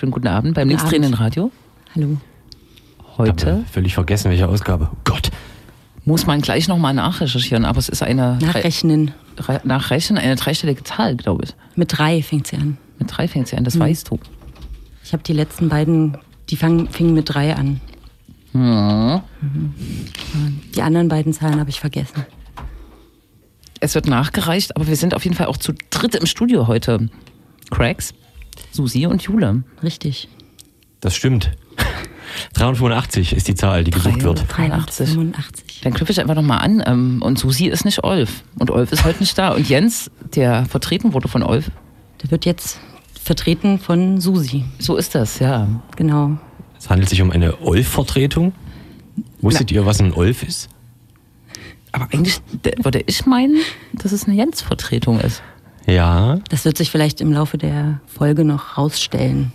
Wunderschönen guten Abend beim Guten linksdrehenden Abend. Radio. Hallo. Heute Hab völlig vergessen, welche Ausgabe. Oh Gott. muss man gleich nochmal nachrecherchieren, aber es ist eine Nachrechnen. Re Nachrechnen, eine dreistellige Zahl, glaube ich. Mit drei fängt sie an. Mit drei fängt sie an, das Mhm. weißt du. Ich habe die letzten beiden, die fang, fingen mit drei an. Hm. Mhm. Die anderen beiden Zahlen habe ich vergessen. Es wird nachgereicht, aber wir sind auf jeden Fall auch zu dritt im Studio heute. Craigs, Susi und Jule. Richtig. Das stimmt. 385 ist die Zahl, die gesucht wird. 83. 385. Dann knüpfe ich einfach nochmal an. Ähm, und Susi ist nicht Olf. Und Olf ist heute nicht da. Und Jens, der vertreten wurde von Olf, Der wird jetzt vertreten von Susi. so ist das, ja. Genau. Es handelt sich um eine Olf-Vertretung. Wusstet ihr, was ein Olf ist? Aber eigentlich würde ich meinen, dass es eine Jens-Vertretung ist. Ja, Das wird sich vielleicht im Laufe der Folge noch rausstellen.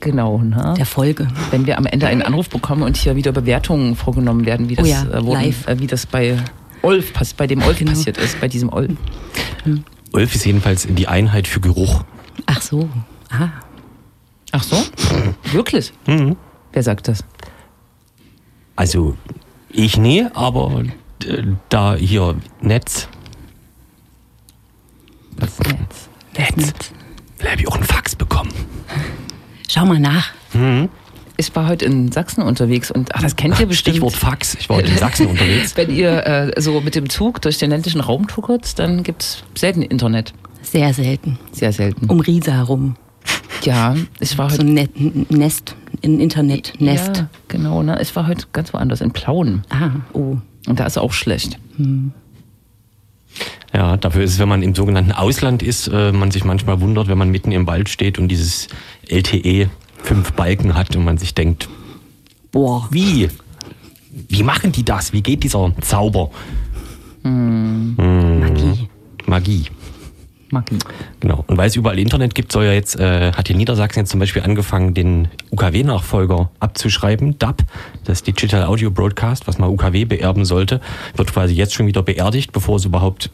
Genau, ne? Der Folge. Wenn wir am Ende einen Anruf bekommen und hier wieder Bewertungen vorgenommen werden, wie das, Oh ja, äh, wurden, live. äh, wie das bei Olf, bei dem Olf Genau. passiert ist, bei diesem Olf. Olf ist jedenfalls die Einheit für Geruch. Ach so. Ah. Ach so? Wirklich? Mhm. Wer sagt das? Also, ich nie, aber äh, da hier Netz. Was jetzt? Netz. Da habe ich auch einen Fax bekommen. Schau mal nach. Ich war heute in Sachsen unterwegs und ach, das kennt ihr bestimmt. Stichwort Fax. Ich war heute in Sachsen unterwegs. Wenn ihr äh, so mit dem Zug durch den ländlichen Raum tuckert, dann gibt's selten Internet. Sehr selten. Sehr selten. Um Riesa herum. Ja, ich war So heute. ein Net ein Nest, ein Internet-Nest. Ja, genau, ne? Ich war heute ganz woanders, in Plauen. Ah, oh. Und da ist auch schlecht. Ja, dafür ist es, wenn man im sogenannten Ausland ist, äh, man sich manchmal wundert, wenn man mitten im Wald steht und dieses LTE fünf Balken hat und man sich denkt, Boah. wie? Wie machen die das? Wie geht dieser Zauber? Magie. Magie. Magie. Genau. Und weil es überall Internet gibt, soll ja jetzt, äh, hat hier Niedersachsen jetzt zum Beispiel angefangen, den UKW-Nachfolger abzuschreiben. DAB, das Digital Audio Broadcast, was mal UKW beerben sollte, wird quasi jetzt schon wieder beerdigt, bevor es überhaupt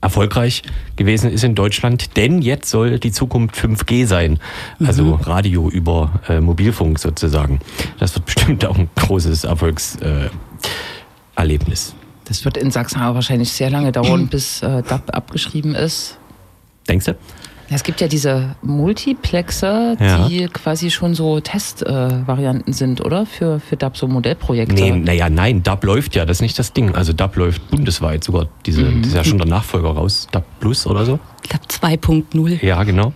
erfolgreich gewesen ist in Deutschland. Denn jetzt soll die Zukunft 5G sein. Also Radio über äh, Mobilfunk sozusagen. Das wird bestimmt auch ein großes Erfolgserlebnis. Äh. Das wird in Sachsen wahrscheinlich sehr lange dauern, bis äh, DAB abgeschrieben ist. Denkst du? Ja, Es gibt ja diese Multiplexer, Ja. die quasi schon so Testvarianten äh, sind, oder? Für, für DAB, so Modellprojekte. Nee, naja, nein, DAB läuft ja, das ist nicht das Ding. Also DAB läuft bundesweit sogar. Diese, Das ist ja schon der Nachfolger raus, DAB Plus oder so. Ich glaube 2.0. Ja, genau.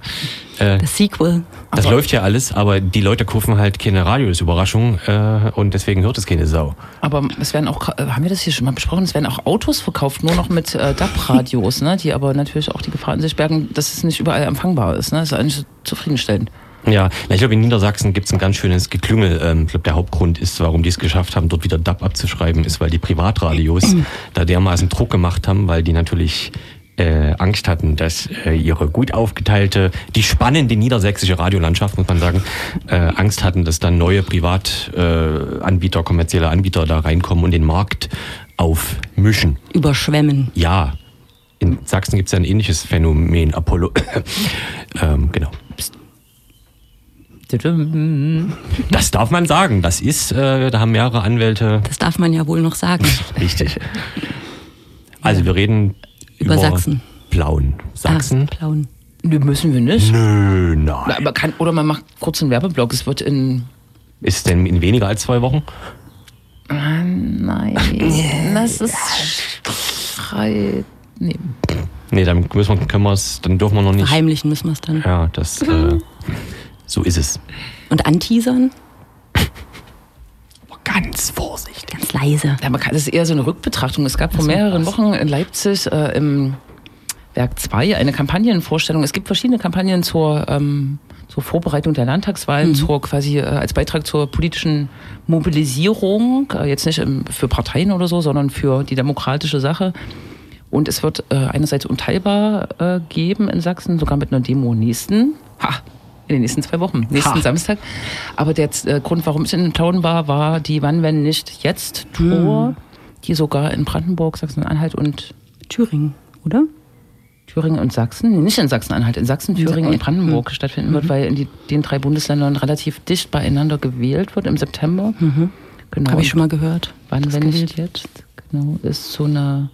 Äh, Das Sequel. das Aber- läuft ja alles, aber die Leute kaufen halt keine Radios-Überraschung äh, und deswegen hört es keine Sau. Aber es werden auch, äh, haben wir das hier schon mal besprochen, es werden auch Autos verkauft, nur noch mit äh, DAB-Radios, ne? die aber natürlich auch die Gefahr in sich bergen, dass es nicht überall empfangbar ist. Ne? Das ist eigentlich so zufriedenstellend. Ja, ich glaube, in Niedersachsen gibt es ein ganz schönes Geklüngel. Ähm, ich glaube, der Hauptgrund ist, warum die es geschafft haben, dort wieder DAB abzuschreiben, ist, weil die Privatradios da dermaßen Druck gemacht haben, weil die natürlich äh, Angst hatten, dass äh, ihre gut aufgeteilte, die spannende niedersächsische Radiolandschaft, muss man sagen, äh, Angst hatten, dass dann neue Privatanbieter, äh, kommerzielle Anbieter da reinkommen und den Markt aufmischen. Überschwemmen. Ja, in Sachsen gibt es ja ein ähnliches Phänomen, Apollo. ähm, genau. Das darf man sagen. Das ist, äh, da haben mehrere Anwälte. Das darf man ja wohl noch sagen. Richtig. Also wir reden Über Sachsen. Blauen. Sachsen? Ah, Plauen. Nö, müssen wir nicht. Nö, Na, nein. Aber kann, oder man macht kurz einen Werbeblock. Es wird in. Ist es denn in weniger als zwei Wochen? Nein. Das ist frei. Nee. Nee, dann müssen wir, können wir es, dann dürfen wir noch nicht. Verheimlichen müssen wir es dann. Ja, das, äh, so ist es. Und anteasern? Ganz vorsichtig. Ganz leise. Ja, man kann, das ist eher so eine Rückbetrachtung. Es gab vor mehreren Wochen in Leipzig äh, im Werk 2 eine Kampagnenvorstellung. Es gibt verschiedene Kampagnen zur, ähm, zur Vorbereitung der Landtagswahlen, zur quasi äh, als Beitrag zur politischen Mobilisierung, äh, jetzt nicht im, für Parteien oder so, sondern für die demokratische Sache. Und es wird äh, einerseits unteilbar äh, geben in Sachsen, sogar mit einer Demo nächsten, ha, in den nächsten zwei Wochen, nächsten Ha. Samstag. Aber der äh, Grund, warum ich in Plauen war, war die Wann, wenn nicht jetzt Tour, die sogar in Brandenburg, Sachsen-Anhalt und Thüringen, oder? Thüringen und Sachsen, nicht in Sachsen-Anhalt, in Sachsen, Thüringen und Brandenburg Mhm. stattfinden wird, weil in die, den drei Bundesländern relativ dicht beieinander gewählt wird im September. Genau. Habe ich schon mal gehört. Wann, wenn gewählt. nicht jetzt? Genau, ist so eine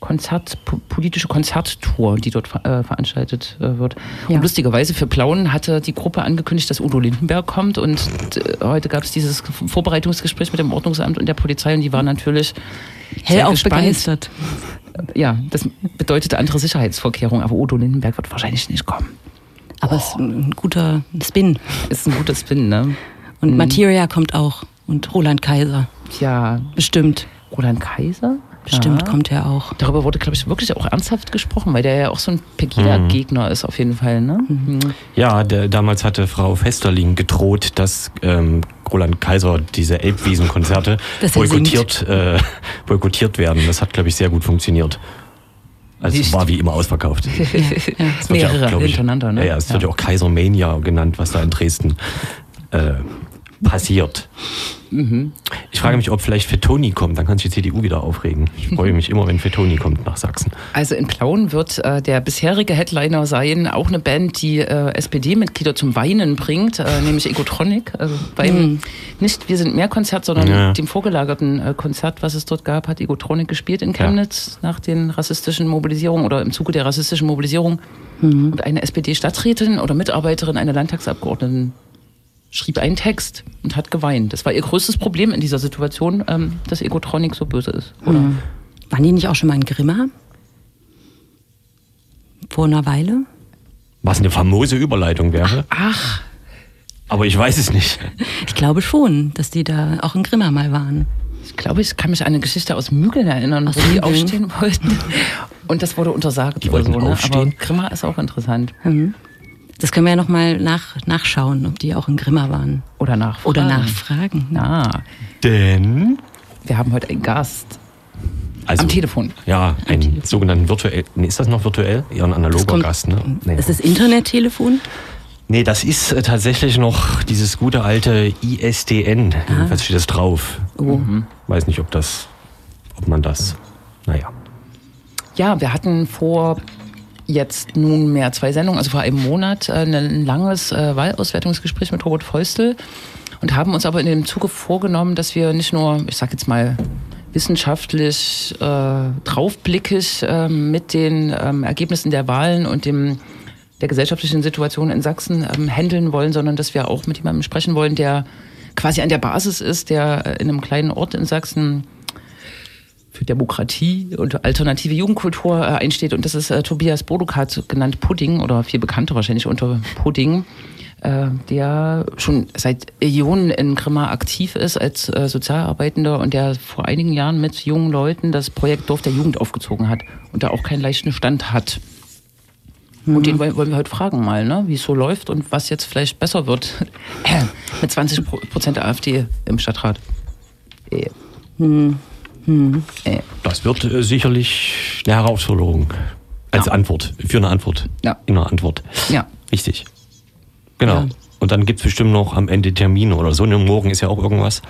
Konzert, po- politische Konzerttour, die dort äh, veranstaltet äh, wird. Ja. Und lustigerweise für Plauen hatte die Gruppe angekündigt, dass Udo Lindenberg kommt und äh, heute gab es dieses Vorbereitungsgespräch mit dem Ordnungsamt und der Polizei und die waren natürlich sehr Hellauf begeistert. Ja, das bedeutete andere Sicherheitsvorkehrungen, aber Udo Lindenberg wird wahrscheinlich nicht kommen. Aber es ist ein guter Spin. Ist ein guter Spin, ne? Und Mhm. Materia kommt auch. Und Roland Kaiser. Tja, Bestimmt. Roland Kaiser? Bestimmt Ja. kommt er auch. Darüber wurde, glaube ich, wirklich auch ernsthaft gesprochen, weil der ja auch so ein Pegida-Gegner ist, auf jeden Fall. Ne? Mhm. Ja, der, damals hatte Frau Festerling gedroht, dass ähm, Roland Kaiser diese Elbwiesen-Konzerte er boykottiert, äh, boykottiert werden. Das hat, glaube ich, sehr gut funktioniert. Also Nicht. war wie immer ausverkauft. Es wird ja auch, Mehrere ich, hintereinander, ne? Ja, ja, es wird ja auch Kaisermania genannt, was da in Dresden äh, passiert. Mhm. Ich frage mich, ob vielleicht Fettoni kommt, dann kann sich die CDU wieder aufregen. Ich freue mich immer, wenn Fettoni kommt nach Sachsen. Also in Plauen wird äh, der bisherige Headliner sein, auch eine Band, die äh, SPD-Mitglieder zum Weinen bringt, äh, nämlich Egotronic. Also beim nicht Wir sind mehr Konzert, sondern Ja. dem vorgelagerten äh, Konzert, was es dort gab, hat Egotronic gespielt in Chemnitz nach den rassistischen Mobilisierungen oder im Zuge der rassistischen Mobilisierung. Und eine SPD-Stadträtin oder Mitarbeiterin einer Landtagsabgeordneten schrieb einen Text und hat geweint. Das war ihr größtes Problem in dieser Situation, ähm, dass Egotronic so böse ist. Oder? Waren die nicht auch schon mal in Grimma? Vor einer Weile? Was eine famose Überleitung wäre. Ach, Aber ich weiß es nicht. Ich glaube schon, dass die da auch in Grimma mal waren. Ich glaube, ich kann mich an eine Geschichte aus Mügeln erinnern, Aus wo die Mügeln? aufstehen wollten. Und das wurde untersagt. Die wollten so, ne? aufstehen? Aber Grimma ist auch interessant. Mhm. Das können wir ja nochmal nach, nachschauen, ob die auch in Grimma waren. Oder nach. Oder nachfragen. Na, Denn. wir haben heute einen Gast. Also, Am Telefon. Ja, einen sogenannten virtuell. Nee, ist das noch virtuell? Eher ein analoger kommt- Gast, ne? Nee. Ist das Internettelefon? nee, das ist äh, tatsächlich noch dieses gute alte ISDN. Was steht das drauf? Oh. Weiß nicht, ob das. Ob man das. Naja. Ja, wir hatten vor jetzt nunmehr zwei Sendungen, also vor einem Monat, äh, ein langes äh, Wahlauswertungsgespräch mit Robert Feustel und haben uns aber in dem Zuge vorgenommen, dass wir nicht nur, ich sag jetzt mal, wissenschaftlich äh, draufblickig äh, mit den ähm, Ergebnissen der Wahlen und dem der gesellschaftlichen Situation in Sachsen ähm, handeln wollen, sondern dass wir auch mit jemandem sprechen wollen, der quasi an der Basis ist, der äh, in einem kleinen Ort in Sachsen für Demokratie und alternative Jugendkultur äh, einsteht. Und das ist äh, Tobias Bodukat, genannt Pudding oder viel bekannter wahrscheinlich unter Pudding, äh, der schon seit Äonen in Grimma aktiv ist als äh, Sozialarbeitender und der vor einigen Jahren mit jungen Leuten das Projekt Dorf der Jugend aufgezogen hat und da auch keinen leichten Stand hat. Und den wollen wollen wir heute fragen mal, ne? wie es so läuft und was jetzt vielleicht besser wird mit 20 Pro- Prozent AfD im Stadtrat. Äh. Das wird äh, sicherlich eine Herausforderung. Als Ja. Antwort. Für eine Antwort. Ja. In einer Antwort. Ja. Richtig. Genau. Ja. Und dann gibt es bestimmt noch am Ende Termine oder so. Und morgen ist ja auch irgendwas.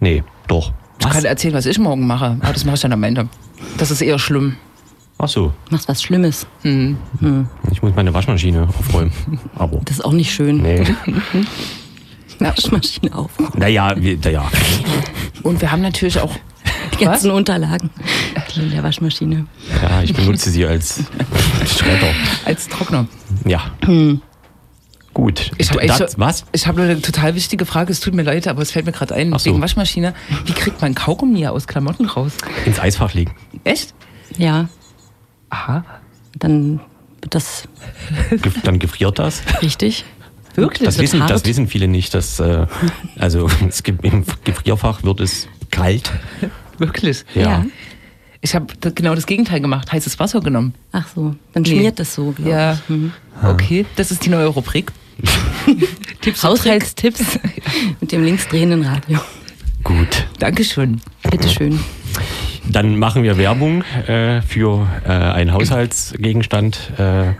Nee, doch. Ich kann erzählen, was ich morgen mache, aber das mache ich dann am Ende. Das ist eher schlimm. Ach so. Machst was Schlimmes. Hm. Ich muss meine Waschmaschine aufräumen. Aber. Das ist auch nicht schön. Nee. Waschmaschine auf. Naja, wir, naja. Und wir haben natürlich auch. Die ganzen Unterlagen, die in der Waschmaschine. Ja, ich benutze sie als Schredder. Als Trockner. Ja. Gut. Ich habe was? Ich habe eine total wichtige Frage, es tut mir leid, aber es fällt mir gerade ein, so. wegen Waschmaschine. Wie kriegt man Kaugummi aus Klamotten raus? Ins Eisfach legen. Echt? Ja, Aha. dann wird das Dann gefriert das. richtig. Wirklich? Das wissen, hart. das wissen viele nicht. Dass, äh, also es gibt, im Gefrierfach wird es kalt. Wirklich? Ja. Ja. Ich habe genau das Gegenteil gemacht, heißes Wasser genommen. Ach so, dann Nee. schmiert das so. glaub Ja. ich. Mhm. Okay, das ist die neue Rubrik. Tipps Haushaltstipps mit dem linksdrehenden Radio. Gut. Dankeschön. Bitteschön. Dann machen wir Werbung äh, für äh, einen Haushaltsgegenstand. Äh,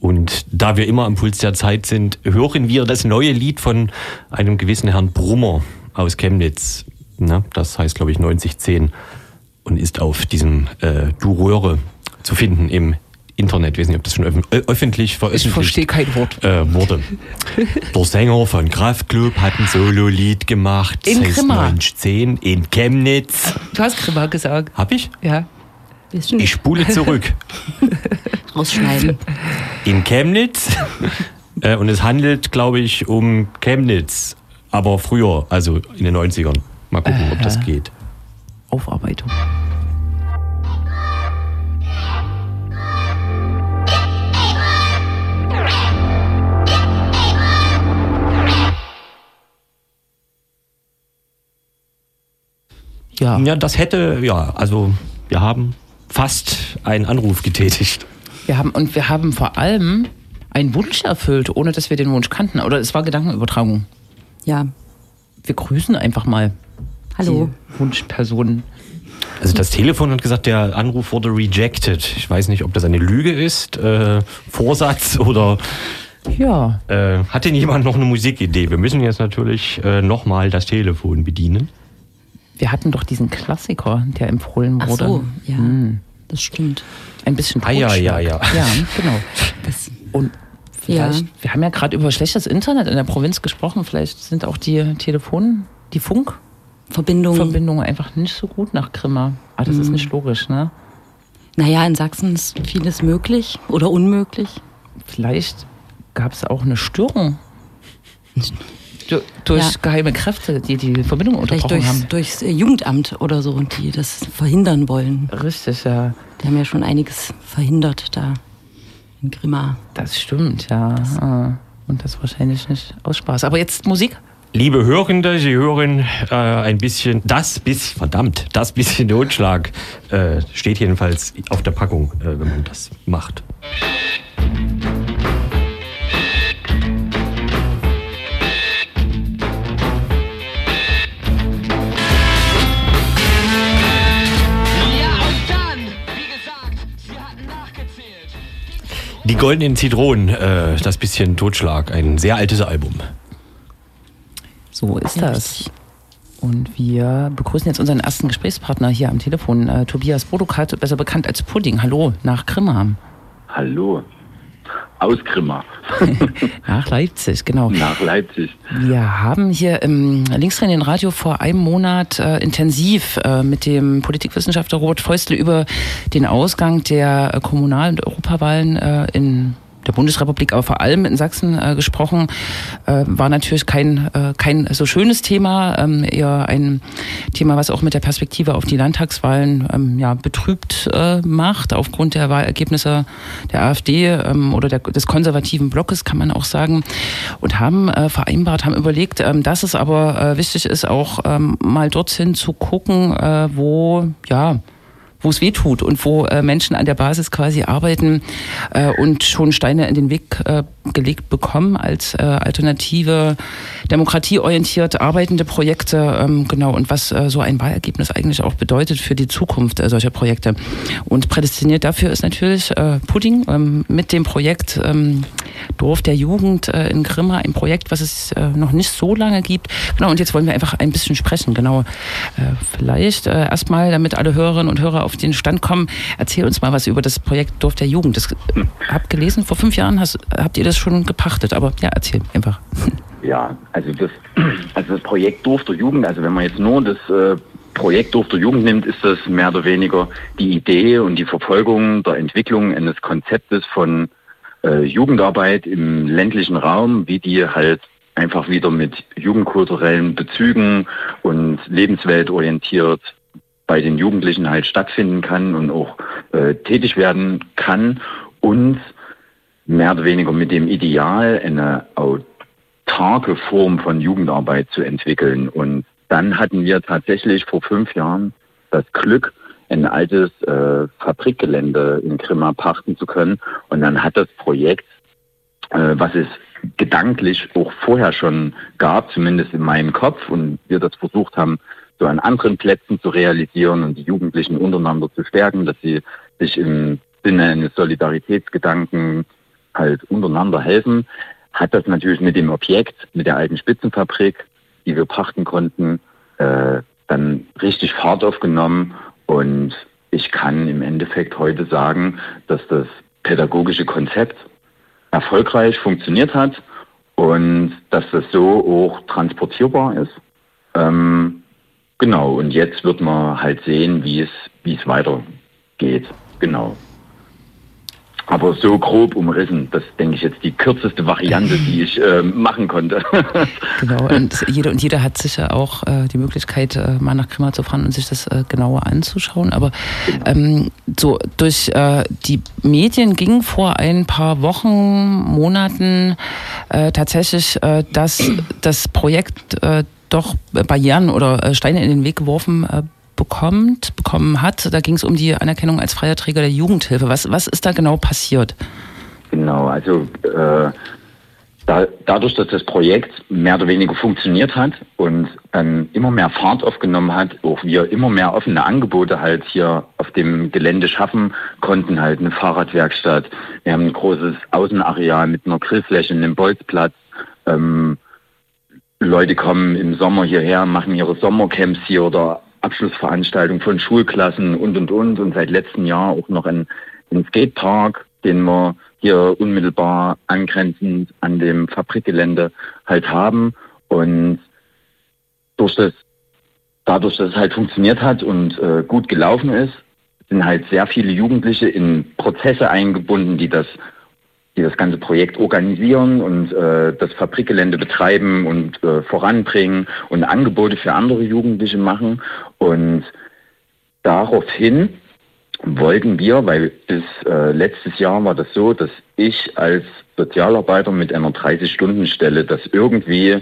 und da wir immer am Puls der Zeit sind, hören wir das neue Lied von einem gewissen Herrn Brummer aus Chemnitz. Na, das heißt, glaube ich, 9010 und ist auf diesem äh, Du Röhre zu finden im Internet, ich weiß nicht, ob das schon öf öffentlich veröffentlicht ich verstehe kein Wort. Äh, wurde. Der Sänger von Kraftklub hat ein Solo-Lied gemacht. In Grimma. 1910 in Chemnitz. Du hast Grimma gesagt. Hab ich? Ja. Ich spule zurück. Rausschneiden. In Chemnitz. Äh, und es handelt, glaube ich, um Chemnitz. Aber früher, also in den 90ern. Mal gucken, ob das geht. Aufarbeitung. Ja. Ja, das hätte, ja, also wir haben fast einen Anruf getätigt. Wir haben, und wir haben vor allem einen Wunsch erfüllt, ohne dass wir den Wunsch kannten. Oder es war Gedankenübertragung. Ja. Wir grüßen einfach mal Hallo. die Wunschpersonen. Also das Telefon hat gesagt, der Anruf wurde rejected. Ich weiß nicht, ob das eine Lüge ist, äh, Vorsatz oder Ja. äh, hat denn jemand noch eine Musikidee? Wir müssen jetzt natürlich äh, nochmal das Telefon bedienen. Wir hatten doch diesen Klassiker, der empfohlen Ach wurde. so, ja. Hm. Das stimmt. Ein bisschen Ah, ja, ja, ja. Ja, genau. Das, Und Ja. vielleicht, wir haben ja gerade über schlechtes Internet in der Provinz gesprochen. Vielleicht sind auch die Telefon, die Funkverbindungen Verbindung. einfach nicht so gut nach Grimma. Ah, das Mhm. ist nicht logisch, ne? Naja, in Sachsen ist vieles möglich oder unmöglich. Vielleicht gab es auch eine Störung. Du- Durch Ja. geheime Kräfte, die die Verbindung unterbrochen durchs, haben. durchs äh, Jugendamt oder so, die das verhindern wollen. Richtig, ja. Die haben ja schon einiges verhindert da in Grimma. Das stimmt, ja. Ah. Und das wahrscheinlich nicht aus Spaß. Aber jetzt Musik? Liebe Hörende, Sie hören äh, ein bisschen, das bisschen, verdammt, das bisschen Notschlag äh, steht jedenfalls auf der Packung, äh, wenn man das macht. Die Goldenen Zitronen, äh, das bisschen Totschlag, ein sehr altes Album. So ist das. Und wir begrüßen jetzt unseren ersten Gesprächspartner hier am Telefon, äh, Tobias Bodukat, besser bekannt als Pudding. Hallo, nach Grimma. Hallo. Aus Grimma. Nach Leipzig, genau. Nach Leipzig. Wir haben hier im Linksrhein Radio vor einem Monat äh, intensiv äh, mit dem Politikwissenschaftler Robert Feustel über den Ausgang der äh, Kommunal- und Europawahlen äh, in der Bundesrepublik, aber vor allem in Sachsen äh, gesprochen. Äh, war natürlich kein, äh, kein so schönes Thema, ähm, eher ein Thema, was auch mit der Perspektive auf die Landtagswahlen ähm, ja, betrübt äh, macht, aufgrund der Wahlergebnisse der AfD ähm, oder der, des konservativen Blockes, kann man auch sagen. Und haben äh, vereinbart, haben überlegt, ähm, dass es aber äh, wichtig ist, auch ähm, mal dorthin zu gucken, äh, wo, ja, wo es weh tut und wo äh, Menschen an der Basis quasi arbeiten äh, und schon Steine in den Weg äh, gelegt bekommen als äh, alternative, demokratieorientiert arbeitende Projekte, ähm, genau, und was äh, so ein Wahlergebnis eigentlich auch bedeutet für die Zukunft äh, solcher Projekte. Und prädestiniert dafür ist natürlich Pudding ähm, mit dem Projekt ähm, Dorf der Jugend in Grimma, ein Projekt, was es noch nicht so lange gibt. Genau, und jetzt wollen wir einfach ein bisschen sprechen. Genau, vielleicht erstmal, damit alle Hörerinnen und Hörer auf den Stand kommen, erzähl uns mal was über das Projekt Dorf der Jugend. Das äh, habt gelesen, vor fünf Jahren hast, habt ihr das schon gepachtet, aber ja, erzähl einfach. Ja, also das, also das Projekt Dorf der Jugend, also wenn man jetzt nur das äh, Projekt Dorf der Jugend nimmt, ist das mehr oder weniger die Idee und die Verfolgung der Entwicklung eines Konzeptes von äh, Jugendarbeit im ländlichen Raum, wie die halt einfach wieder mit jugendkulturellen Bezügen und lebensweltorientiert bei den Jugendlichen halt stattfinden kann und auch äh, tätig werden kann und mehr oder weniger mit dem Ideal, eine autarke Form von Jugendarbeit zu entwickeln. Und dann hatten wir tatsächlich vor fünf Jahren das Glück, ein altes äh, Fabrikgelände in Grimma pachten zu können. Und dann hat das Projekt, äh, was es gedanklich auch vorher schon gab, zumindest in meinem Kopf, und wir das versucht haben, so an anderen Plätzen zu realisieren und die Jugendlichen untereinander zu stärken, dass sie sich im Sinne eines Solidaritätsgedanken halt untereinander helfen, hat das natürlich mit dem Objekt, mit der alten Spitzenfabrik, die wir pachten konnten, äh, dann richtig Fahrt aufgenommen und ich kann im Endeffekt heute sagen, dass das pädagogische Konzept erfolgreich funktioniert hat und dass das so auch transportierbar ist. Ähm, genau, und jetzt wird man halt sehen, wie es, wie es weitergeht. Genau. Aber so grob umrissen, das denke ich jetzt die kürzeste Variante, die ich äh, machen konnte. Genau, und jeder und jeder hat sicher auch äh, die Möglichkeit, äh, mal nach Grimma zu fahren und sich das äh, genauer anzuschauen. Aber ähm, so durch äh, die Medien ging vor ein paar Wochen, Monaten äh, tatsächlich, äh, dass das Projekt äh, doch Barrieren oder äh, Steine in den Weg geworfen äh, bekommt, bekommen hat. Da ging es um die Anerkennung als freier Träger der Jugendhilfe. Was, was ist da genau passiert? Genau, also äh, da, dadurch, dass das Projekt mehr oder weniger funktioniert hat und dann immer mehr Fahrt aufgenommen hat, auch wir immer mehr offene Angebote halt hier auf dem Gelände schaffen konnten, halt eine Fahrradwerkstatt. Wir haben ein großes Außenareal mit einer Grillfläche, einem Bolzplatz. Ähm, Leute kommen im Sommer hierher, machen ihre Sommercamps hier oder Abschlussveranstaltungen von Schulklassen und und und. Und seit letztem Jahr auch noch ein, ein Skatepark, den wir hier unmittelbar angrenzend an dem Fabrikgelände halt haben. Und durch das dadurch, dass es halt funktioniert hat und äh, gut gelaufen ist, sind halt sehr viele Jugendliche in Prozesse eingebunden, die das die das ganze Projekt organisieren und äh, das Fabrikgelände betreiben und äh, voranbringen und Angebote für andere Jugendliche machen. Und daraufhin wollten wir, weil bis äh, letztes Jahr war das so, dass ich als Sozialarbeiter mit einer 30-Stunden-Stelle das irgendwie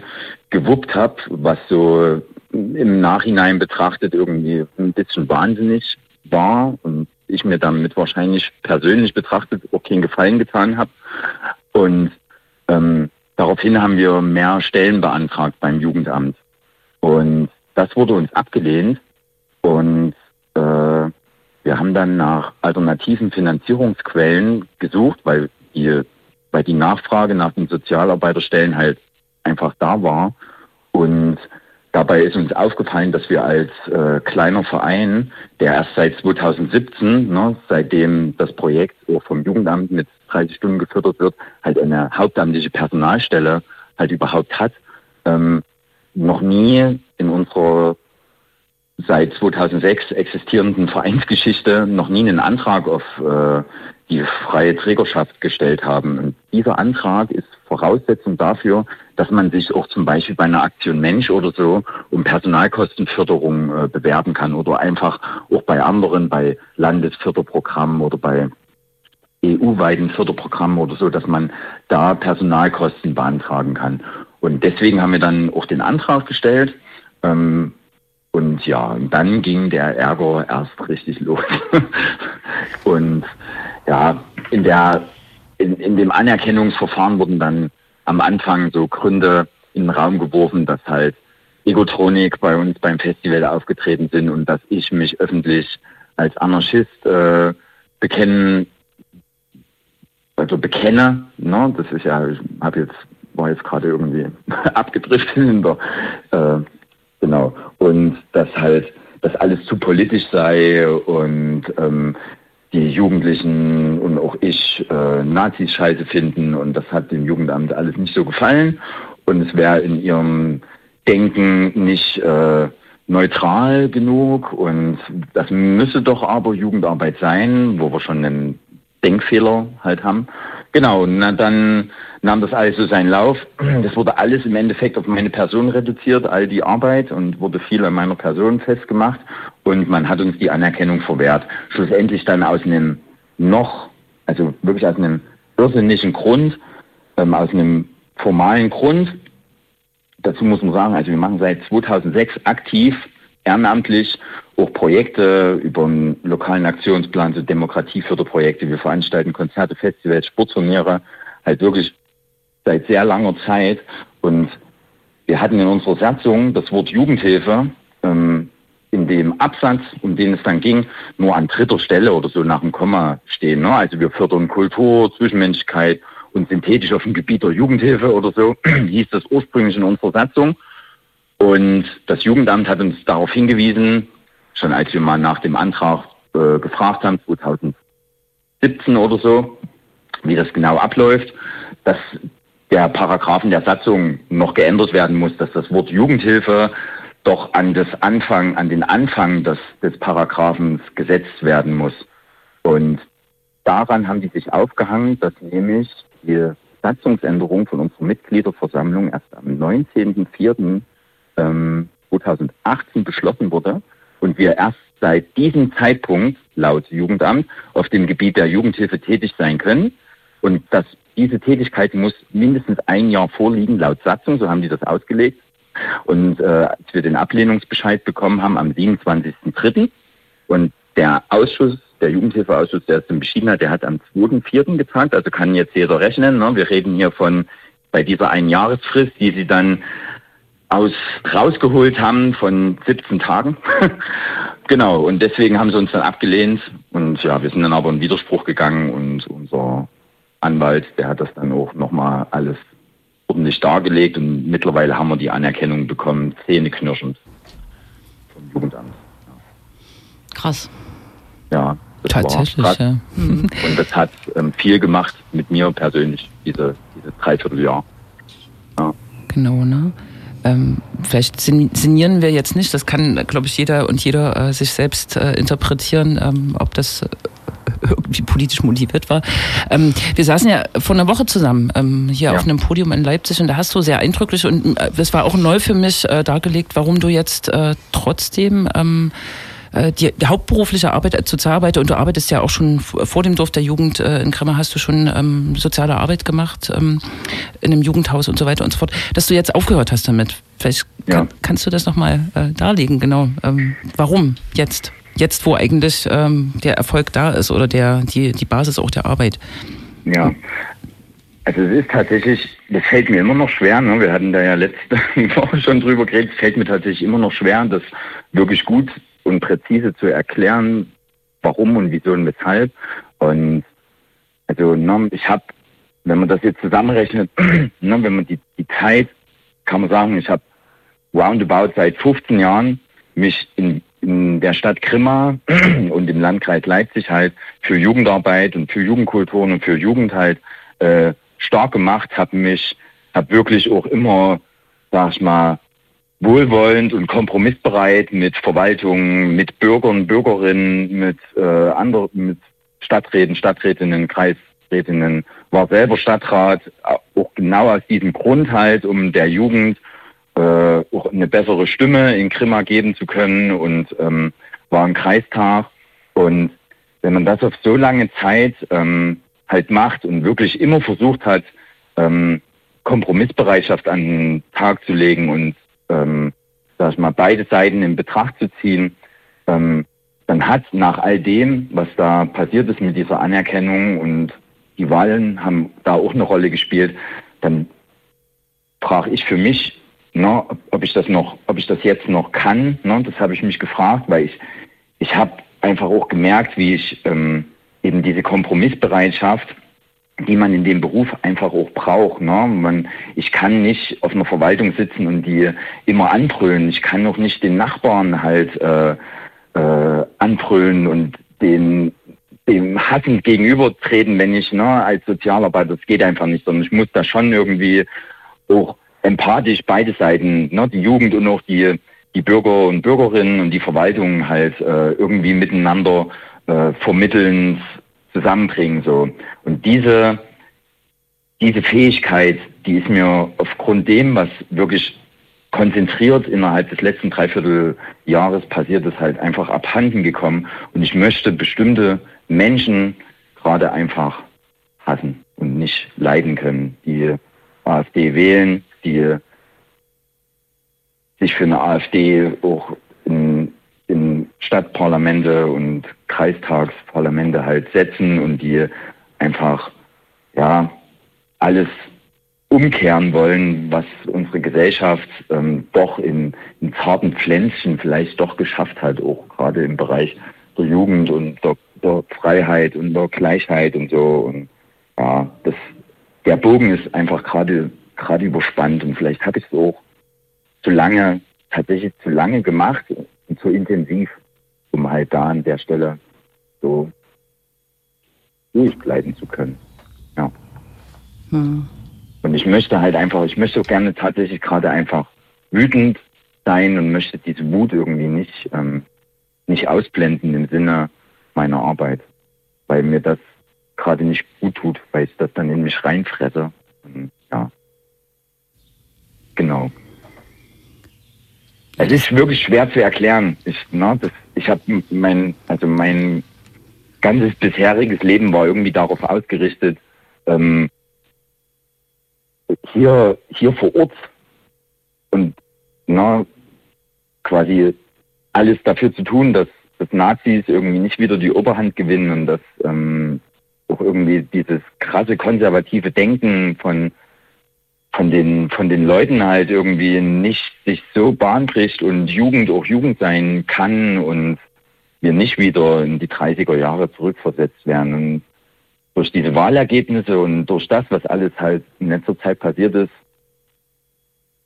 gewuppt habe, was so im Nachhinein betrachtet irgendwie ein bisschen wahnsinnig war und ich mir damit wahrscheinlich persönlich betrachtet auch keinen Gefallen getan habe. Und ähm, daraufhin haben wir mehr Stellen beantragt beim Jugendamt. Und das wurde uns abgelehnt. Und äh, wir haben dann nach alternativen Finanzierungsquellen gesucht, weil die, weil die Nachfrage nach den Sozialarbeiterstellen halt einfach da war. Und Dabei ist uns aufgefallen, dass wir als äh, kleiner Verein, der erst seit 2017, ne, seitdem das Projekt vom Jugendamt mit 30 Stunden gefördert wird, halt eine hauptamtliche Personalstelle halt überhaupt hat, ähm, noch nie in unserer seit 2006 existierenden Vereinsgeschichte noch nie einen Antrag auf äh, die freie Trägerschaft gestellt haben. Und dieser Antrag ist Voraussetzung dafür, dass man sich auch zum Beispiel bei einer Aktion Mensch oder so um Personalkostenförderung äh, bewerben kann oder einfach auch bei anderen, bei Landesförderprogrammen oder bei EU-weiten Förderprogrammen oder so, dass man da Personalkosten beantragen kann. Und deswegen haben wir dann auch den Antrag gestellt. Ähm, und ja, und dann ging der Ärger erst richtig los. und ja, in der in, in dem Anerkennungsverfahren wurden dann am Anfang so Gründe in den Raum geworfen, dass halt Egotronik bei uns beim Festival aufgetreten sind und dass ich mich öffentlich als Anarchist äh, bekennen, also bekenne. Ne? Das ist ja, ich habe jetzt war jetzt gerade irgendwie abgedriftet in der, äh, genau und dass halt das alles zu politisch sei und ähm, die Jugendlichen und auch ich äh, Nazis scheiße finden und das hat dem Jugendamt alles nicht so gefallen und es wäre in ihrem Denken nicht äh, neutral genug und das müsse doch aber Jugendarbeit sein, wo wir schon einen Denkfehler halt haben. Genau, na dann nahm das alles so seinen Lauf. Das wurde alles im Endeffekt auf meine Person reduziert, all die Arbeit und wurde viel an meiner Person festgemacht und man hat uns die Anerkennung verwehrt. Schlussendlich dann aus einem noch, also wirklich aus einem irrsinnigen Grund, ähm, aus einem formalen Grund. Dazu muss man sagen, also wir machen seit 2006 aktiv ehrenamtlich auch Projekte über einen lokalen Aktionsplan, so Demokratieförderprojekte. Wir veranstalten Konzerte, Festivals, Sportturniere, halt wirklich seit sehr langer Zeit. Und wir hatten in unserer Satzung das Wort Jugendhilfe ähm, in dem Absatz, um den es dann ging, nur an dritter Stelle oder so nach dem Komma stehen. Ne? Also wir fördern Kultur, Zwischenmenschlichkeit und synthetisch auf dem Gebiet der Jugendhilfe oder so, hieß das ursprünglich in unserer Satzung. Und das Jugendamt hat uns darauf hingewiesen, schon als wir mal nach dem Antrag äh, gefragt haben, 2017 oder so, wie das genau abläuft, dass der Paragraphen der Satzung noch geändert werden muss, dass das Wort Jugendhilfe doch an das Anfang, an den Anfang des, des Paragraphens gesetzt werden muss. Und daran haben die sich aufgehangen, dass nämlich die Satzungsänderung von unserer Mitgliederversammlung erst am 19.04. Ähm, 2018 beschlossen wurde und wir erst seit diesem Zeitpunkt laut Jugendamt auf dem Gebiet der Jugendhilfe tätig sein können. Und dass diese Tätigkeit muss mindestens ein Jahr vorliegen laut Satzung, so haben die das ausgelegt. Und äh, als wir den Ablehnungsbescheid bekommen haben am 27.03. und der Ausschuss, der Jugendhilfeausschuss, der es beschieden hat, der hat am 2.04. getagt, also kann jetzt jeder rechnen. Ne? Wir reden hier von bei dieser Einjahresfrist, die sie dann aus rausgeholt haben von 17 Tagen. genau, und deswegen haben sie uns dann abgelehnt. Und ja, wir sind dann aber in Widerspruch gegangen und unser Anwalt, der hat das dann auch nochmal alles ordentlich dargelegt und mittlerweile haben wir die Anerkennung bekommen, zähneknirschend vom Jugendamt. Krass. Ja, das Tatsächlich, war krass. ja. Und das hat ähm, viel gemacht mit mir persönlich, diese, diese Dreivierteljahr. Ja. Genau, ne? Ähm, vielleicht sin- sinnieren wir jetzt nicht, das kann, glaube ich, jeder und jeder äh, sich selbst äh, interpretieren, ähm, ob das äh, irgendwie politisch motiviert war. Ähm, wir saßen ja vor einer Woche zusammen ähm, hier Ja. auf einem Podium in Leipzig und da hast du sehr eindrücklich und äh, das war auch neu für mich äh, dargelegt, warum du jetzt äh, trotzdem ähm, äh, die, die hauptberufliche Arbeit als Sozialarbeiter und du arbeitest ja auch schon vor dem Dorf der Jugend äh, in Kremmer hast du schon ähm, soziale Arbeit gemacht ähm, in einem Jugendhaus und so weiter und so fort, dass du jetzt aufgehört hast damit. Vielleicht kann, Ja. kannst du das nochmal äh, darlegen, genau. Ähm, warum jetzt? Jetzt, wo eigentlich ähm, der Erfolg da ist oder der, die, die Basis auch der Arbeit. Ja. Also es ist tatsächlich, das fällt mir immer noch schwer, ne? wir hatten da ja letzte Woche schon drüber geredet, es fällt mir tatsächlich immer noch schwer, das wirklich gut und präzise zu erklären, warum und wieso und weshalb. Und also ne, ich habe, wenn man das jetzt zusammenrechnet, ne, wenn man die, die Zeit, kann man sagen, ich habe roundabout seit 15 Jahren mich in, in der Stadt Grimma und im Landkreis Leipzig halt für Jugendarbeit und für Jugendkulturen und für Jugend halt äh, stark gemacht, habe mich, habe wirklich auch immer, sag ich mal, wohlwollend und kompromissbereit mit Verwaltung, mit Bürgern, Bürgerinnen, mit äh, anderen, mit Stadträten, Stadträtinnen, Kreisrätinnen, war selber Stadtrat, auch genau aus diesem Grund halt, um der Jugend äh, auch eine bessere Stimme in Grimma geben zu können und ähm, war im Kreistag. Und wenn man das auf so lange Zeit ähm, halt macht und wirklich immer versucht hat, ähm, Kompromissbereitschaft an den Tag zu legen und ähm, sag ich mal, beide Seiten in Betracht zu ziehen, ähm, dann hat nach all dem, was da passiert ist mit dieser Anerkennung und die Wahlen haben da auch eine Rolle gespielt, dann frage ich für mich, ne, ob, ich das noch, ob ich das jetzt noch kann. Ne, das habe ich mich gefragt, weil ich, ich habe einfach auch gemerkt, wie ich ähm, eben diese Kompromissbereitschaft, die man in dem Beruf einfach auch braucht. Ne? Man, ich kann nicht auf einer Verwaltung sitzen und die immer anbrüllen. Ich kann auch nicht den Nachbarn halt äh, äh, anbrüllen und den dem hassend gegenübertreten, wenn ich ne, als Sozialarbeiter, das geht einfach nicht, sondern ich muss da schon irgendwie auch empathisch beide Seiten, ne, die Jugend und auch die, die Bürger und Bürgerinnen und die Verwaltung halt äh, irgendwie miteinander äh, vermitteln, zusammenbringen. So. Und diese, diese Fähigkeit, die ist mir aufgrund dem, was wirklich konzentriert innerhalb des letzten Dreivierteljahres passiert ist, halt einfach abhanden gekommen. Und ich möchte bestimmte Menschen gerade einfach hassen und nicht leiden können, die AfD wählen, die sich für eine AfD auch Stadtparlamente und Kreistagsparlamente halt setzen und die einfach ja alles umkehren wollen, was unsere Gesellschaft ähm, doch in, in zarten Pflänzchen vielleicht doch geschafft hat, auch gerade im Bereich der Jugend und der, der Freiheit und der Gleichheit und so. Und ja, das, der Bogen ist einfach gerade gerade überspannt und vielleicht habe ich es auch zu lange, tatsächlich zu lange gemacht und zu intensiv, um halt da an der Stelle so durchgleiten zu können. Ja. Hm. Und ich möchte halt einfach, ich möchte auch gerne tatsächlich gerade einfach wütend sein und möchte diese Wut irgendwie nicht, ähm, nicht ausblenden im Sinne meiner Arbeit, weil mir das gerade nicht gut tut, weil ich das dann in mich reinfresse. Und, ja. Genau. Es ist wirklich schwer zu erklären. Ich, ne, ich habe mein, also mein ganzes bisheriges Leben war irgendwie darauf ausgerichtet, ähm, hier, hier vor Ort und na, quasi alles dafür zu tun, dass, dass Nazis irgendwie nicht wieder die Oberhand gewinnen und dass ähm, auch irgendwie dieses krasse konservative Denken von von den von den Leuten halt irgendwie nicht sich so Bahn bricht und Jugend auch Jugend sein kann und wir nicht wieder in die 30er Jahre zurückversetzt werden. Und durch diese Wahlergebnisse und durch das, was alles halt in letzter Zeit passiert ist,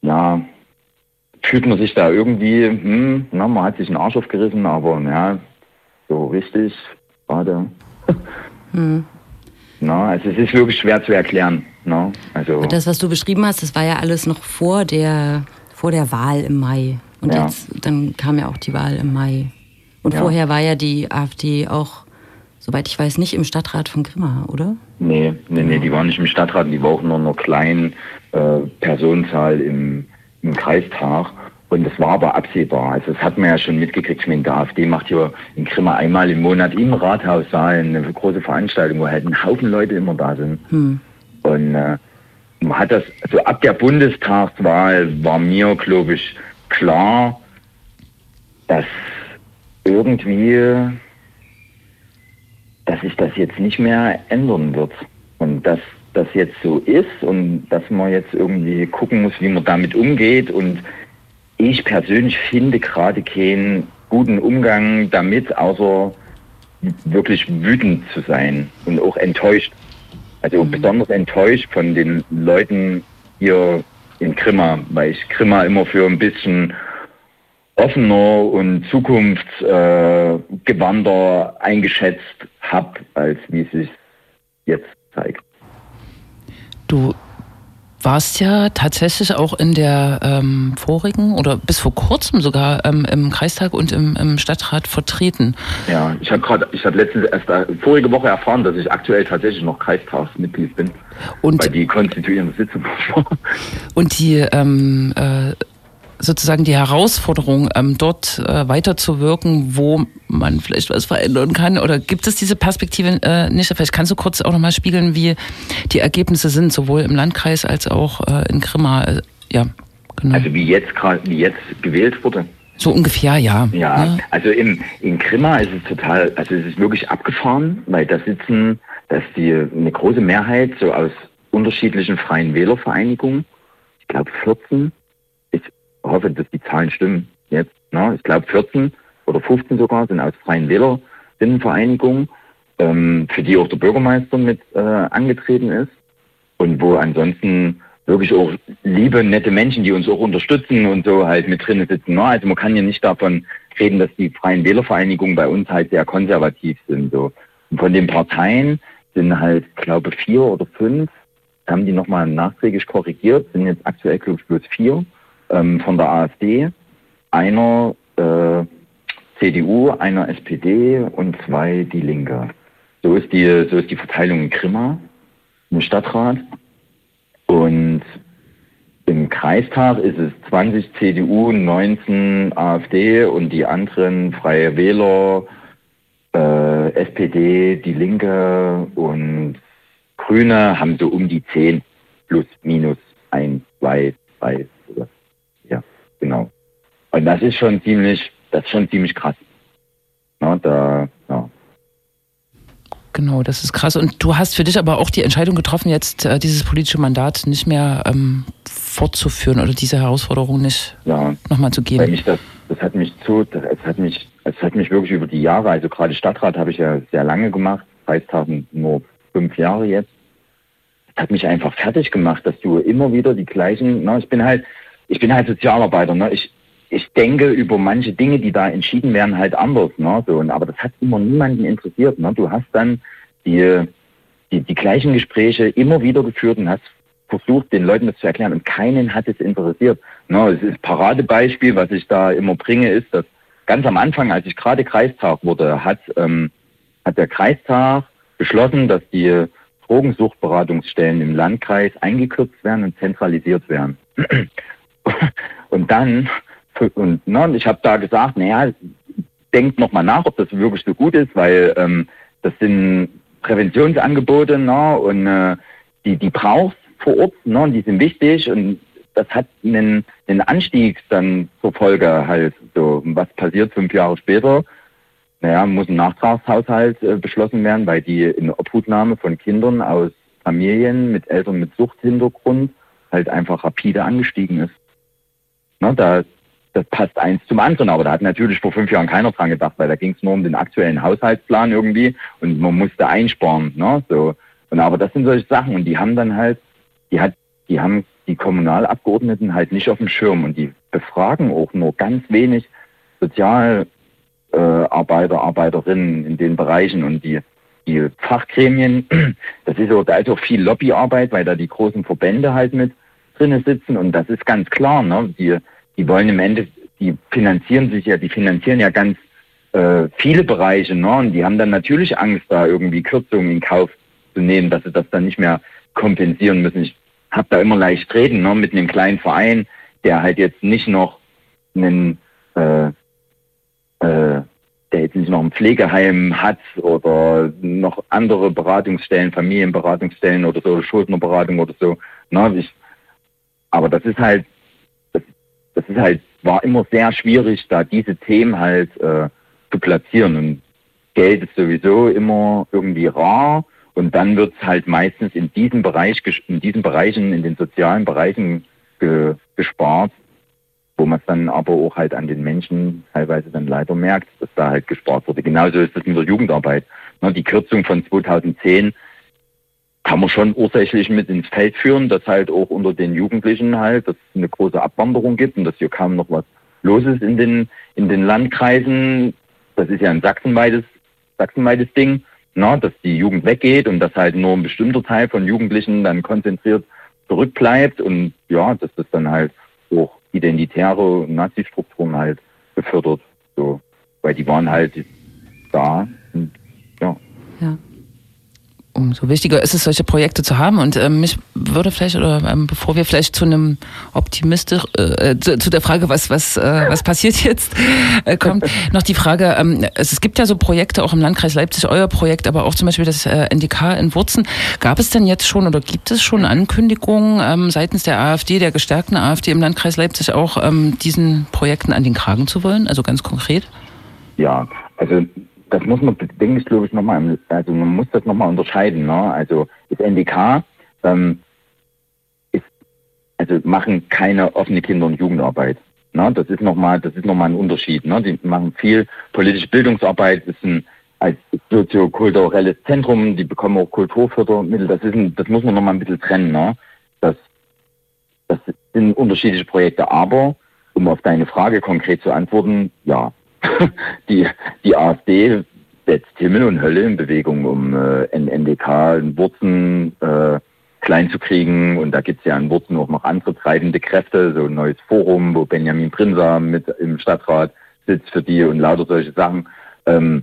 ja, fühlt man sich da irgendwie, hm, na, man hat sich einen Arsch aufgerissen, aber ja, so richtig gerade. Hm. Na, also es ist wirklich schwer zu erklären. Na, also Das, was du beschrieben hast, das war ja alles noch vor der, vor der Wahl im Mai. Und Ja. jetzt, dann kam ja auch die Wahl im Mai. Und Ja. vorher war ja die AfD auch, soweit ich weiß, nicht im Stadtrat von Grimma, oder? Nee, nee, nee, die waren nicht im Stadtrat, die war auch nur einer kleinen äh, Personenzahl im, im Kreistag. Und das war aber absehbar. Also das hat man ja schon mitgekriegt. Ich meine, die AfD macht hier in Grimma einmal im Monat im Rathaussaal eine große Veranstaltung, wo halt ein Haufen Leute immer da sind. Hm. Und äh, man hat das, also ab der Bundestagswahl war mir, glaube ich, klar, dass irgendwie, dass sich das jetzt nicht mehr ändern wird. Und dass das jetzt so ist und dass man jetzt irgendwie gucken muss, wie man damit umgeht. Und ich persönlich finde gerade keinen guten Umgang damit, außer wirklich wütend zu sein und auch enttäuscht. Also besonders enttäuscht von den Leuten hier in Grimma, weil ich Grimma immer für ein bisschen offener und zukunftsgewandter eingeschätzt habe, als wie es sich jetzt zeigt. Du warst ja tatsächlich auch in der ähm, vorigen oder bis vor kurzem sogar ähm, im Kreistag und im, im Stadtrat vertreten. Ja, ich habe gerade, ich habe letztens erst äh, vorige Woche erfahren, dass ich aktuell tatsächlich noch Kreistagsmitglied bin, Und, weil die konstituierende Sitzung und die ähm, äh, sozusagen die Herausforderung, ähm, dort äh, weiterzuwirken, wo man vielleicht was verändern kann? Oder gibt es diese Perspektive äh, nicht? Vielleicht kannst du kurz auch nochmal spiegeln, wie die Ergebnisse sind, sowohl im Landkreis als auch äh, in Grimma. Äh, ja, genau. Also wie jetzt gerade, wie jetzt gewählt wurde. so ungefähr, ja. Ja, Ne? also im, in Grimma ist es total, also es ist wirklich abgefahren, weil da sitzen, dass die eine große Mehrheit so aus unterschiedlichen freien Wählervereinigungen, ich glaube 14, ich hoffe, dass die Zahlen stimmen jetzt, ne? ich glaube 14 oder 15 sogar sind aus freien Wählerinnenvereinigungen, ähm, für die auch der Bürgermeister mit äh, angetreten ist und wo ansonsten wirklich auch liebe, nette Menschen, die uns auch unterstützen und so halt mit drinnen sitzen. Ne? Also man kann ja nicht davon reden, dass die Freien Wählervereinigungen bei uns halt sehr konservativ sind. So. Und von den Parteien sind halt, glaube vier oder fünf, haben die nochmal nachträglich korrigiert, sind jetzt aktuell, glaube ich, bloß vier ähm, von der AfD, einer äh, CDU, einer SPD und zwei die Linke. So ist die, so ist die Verteilung in Grimma im Stadtrat. Und im Kreistag ist es 20 CDU, 19 AfD und die anderen Freie Wähler, äh, SPD, die Linke und Grüne haben so um die 10 plus minus 1, 2, 3. genau. Und das ist schon ziemlich, das ist schon ziemlich krass. Na, da, ja. Genau, das ist krass. Und du hast für dich aber auch die Entscheidung getroffen, jetzt äh, dieses politische Mandat nicht mehr ähm, fortzuführen oder diese Herausforderung nicht ja. nochmal zu Weil geben. mich das, das hat mich zu, das, es hat mich, es hat mich wirklich über die Jahre, also gerade Stadtrat habe ich ja sehr lange gemacht, Kreistag nur fünf Jahre jetzt. Es hat mich einfach fertig gemacht, dass du immer wieder die gleichen, ne, ich bin halt, ich bin halt Sozialarbeiter, ne, ich, ich denke über manche Dinge, die da entschieden werden, halt anders, ne, so, und, aber das hat immer niemanden interessiert, ne, du hast dann die, die, die gleichen Gespräche immer wieder geführt und hast versucht, den Leuten das zu erklären und keinen hat es interessiert. No, es ist Paradebeispiel, was ich da immer bringe, ist, dass ganz am Anfang, als ich gerade Kreistag wurde, hat, ähm, hat der Kreistag beschlossen, dass die Drogensuchtberatungsstellen im Landkreis eingekürzt werden und zentralisiert werden. und dann, und, ne, ich habe da gesagt, naja, denkt nochmal nach, ob das wirklich so gut ist, weil ähm, das sind Präventionsangebote ne, und äh, die, die brauchst vor Ort, ne, und die sind wichtig und das hat einen, einen Anstieg dann zur Folge halt. So, was passiert fünf Jahre später? Naja, muss ein Nachtragshaushalt äh, beschlossen werden, weil die in Obhutnahme von Kindern aus Familien mit Eltern mit Suchthintergrund halt einfach rapide angestiegen ist. Ne, da, das passt eins zum anderen, aber da hat natürlich vor fünf Jahren keiner dran gedacht, weil da ging es nur um den aktuellen Haushaltsplan irgendwie und man musste einsparen. Ne, so. Und aber das sind solche Sachen und die haben dann halt, die hat, die haben die Kommunalabgeordneten halt nicht auf dem Schirm und die befragen auch nur ganz wenig Sozialarbeiter, äh, Arbeiterinnen in den Bereichen und die die Fachgremien, das ist auch, da ist auch viel Lobbyarbeit, weil da die großen Verbände halt mit drinnen sitzen und das ist ganz klar, ne? Die, die wollen im Ende, die finanzieren sich ja, die finanzieren ja ganz äh, viele Bereiche, ne? Und die haben dann natürlich Angst, da irgendwie Kürzungen in Kauf zu nehmen, dass sie das dann nicht mehr kompensieren müssen. Ich habe da immer leicht reden, ne? Mit einem kleinen Verein, der halt jetzt nicht noch einen äh, äh, der jetzt nicht noch ein Pflegeheim hat oder noch andere Beratungsstellen, Familienberatungsstellen oder so, Schuldnerberatung oder so. Na, ich, aber das ist halt, das, das ist halt, war immer sehr schwierig, da diese Themen halt äh, zu platzieren. Und Geld ist sowieso immer irgendwie rar und dann wird es halt meistens in diesem Bereich, in diesen Bereichen, in den sozialen Bereichen ge, gespart, wo man es dann aber auch halt an den Menschen teilweise dann leider merkt, dass da halt gespart wurde. Genauso ist das in der Jugendarbeit. Die Kürzung von 2010 kann man schon ursächlich mit ins Feld führen, dass halt auch unter den Jugendlichen halt, dass es eine große Abwanderung gibt und dass hier kaum noch was los ist in den, in den Landkreisen. Das ist ja ein sachsenweites, sachsenweites Ding, na, dass die Jugend weggeht und dass halt nur ein bestimmter Teil von Jugendlichen dann konzentriert zurückbleibt und ja, dass das dann halt auch identitäre Nazi-Strukturen halt befördert. So, weil die waren halt da. Und, ja. ja. Umso wichtiger ist es, solche Projekte zu haben. Und ähm, mich würde vielleicht, oder ähm, bevor wir vielleicht zu einem optimistisch, äh, zu, zu, der Frage, was, was, äh, was passiert jetzt, äh, kommt, noch die Frage, ähm, es, es, gibt ja so Projekte auch im Landkreis Leipzig, euer Projekt, aber auch zum Beispiel das äh, NDK in Wurzen. Gab es denn jetzt schon oder gibt es schon Ankündigungen ähm, seitens der AfD, der gestärkten AfD im Landkreis Leipzig auch ähm, diesen Projekten an den Kragen zu wollen? Also ganz konkret? Ja, also das muss man, denke ich, glaube ich, nochmal, also man muss das nochmal unterscheiden. Ne? Also das NDK ähm, ist, also machen keine offene Kinder- und Jugendarbeit. Ne? Das ist nochmal, das ist nochmal ein Unterschied. Ne? Die machen viel politische Bildungsarbeit, ist ein als soziokulturelles Zentrum, die bekommen auch Kulturfördermittel. Das ist ein, das muss man nochmal ein bisschen trennen. Ne? Das, das sind unterschiedliche Projekte, aber um auf deine Frage konkret zu antworten, ja, die, die AfD setzt Himmel und Hölle in Bewegung, um äh, NDK in Wurzen äh, klein zu kriegen. Und da gibt es ja in Wurzen auch noch andere treibende Kräfte, so ein neues Forum, wo Benjamin Prinser mit im Stadtrat sitzt für die und lauter solche Sachen. Ähm,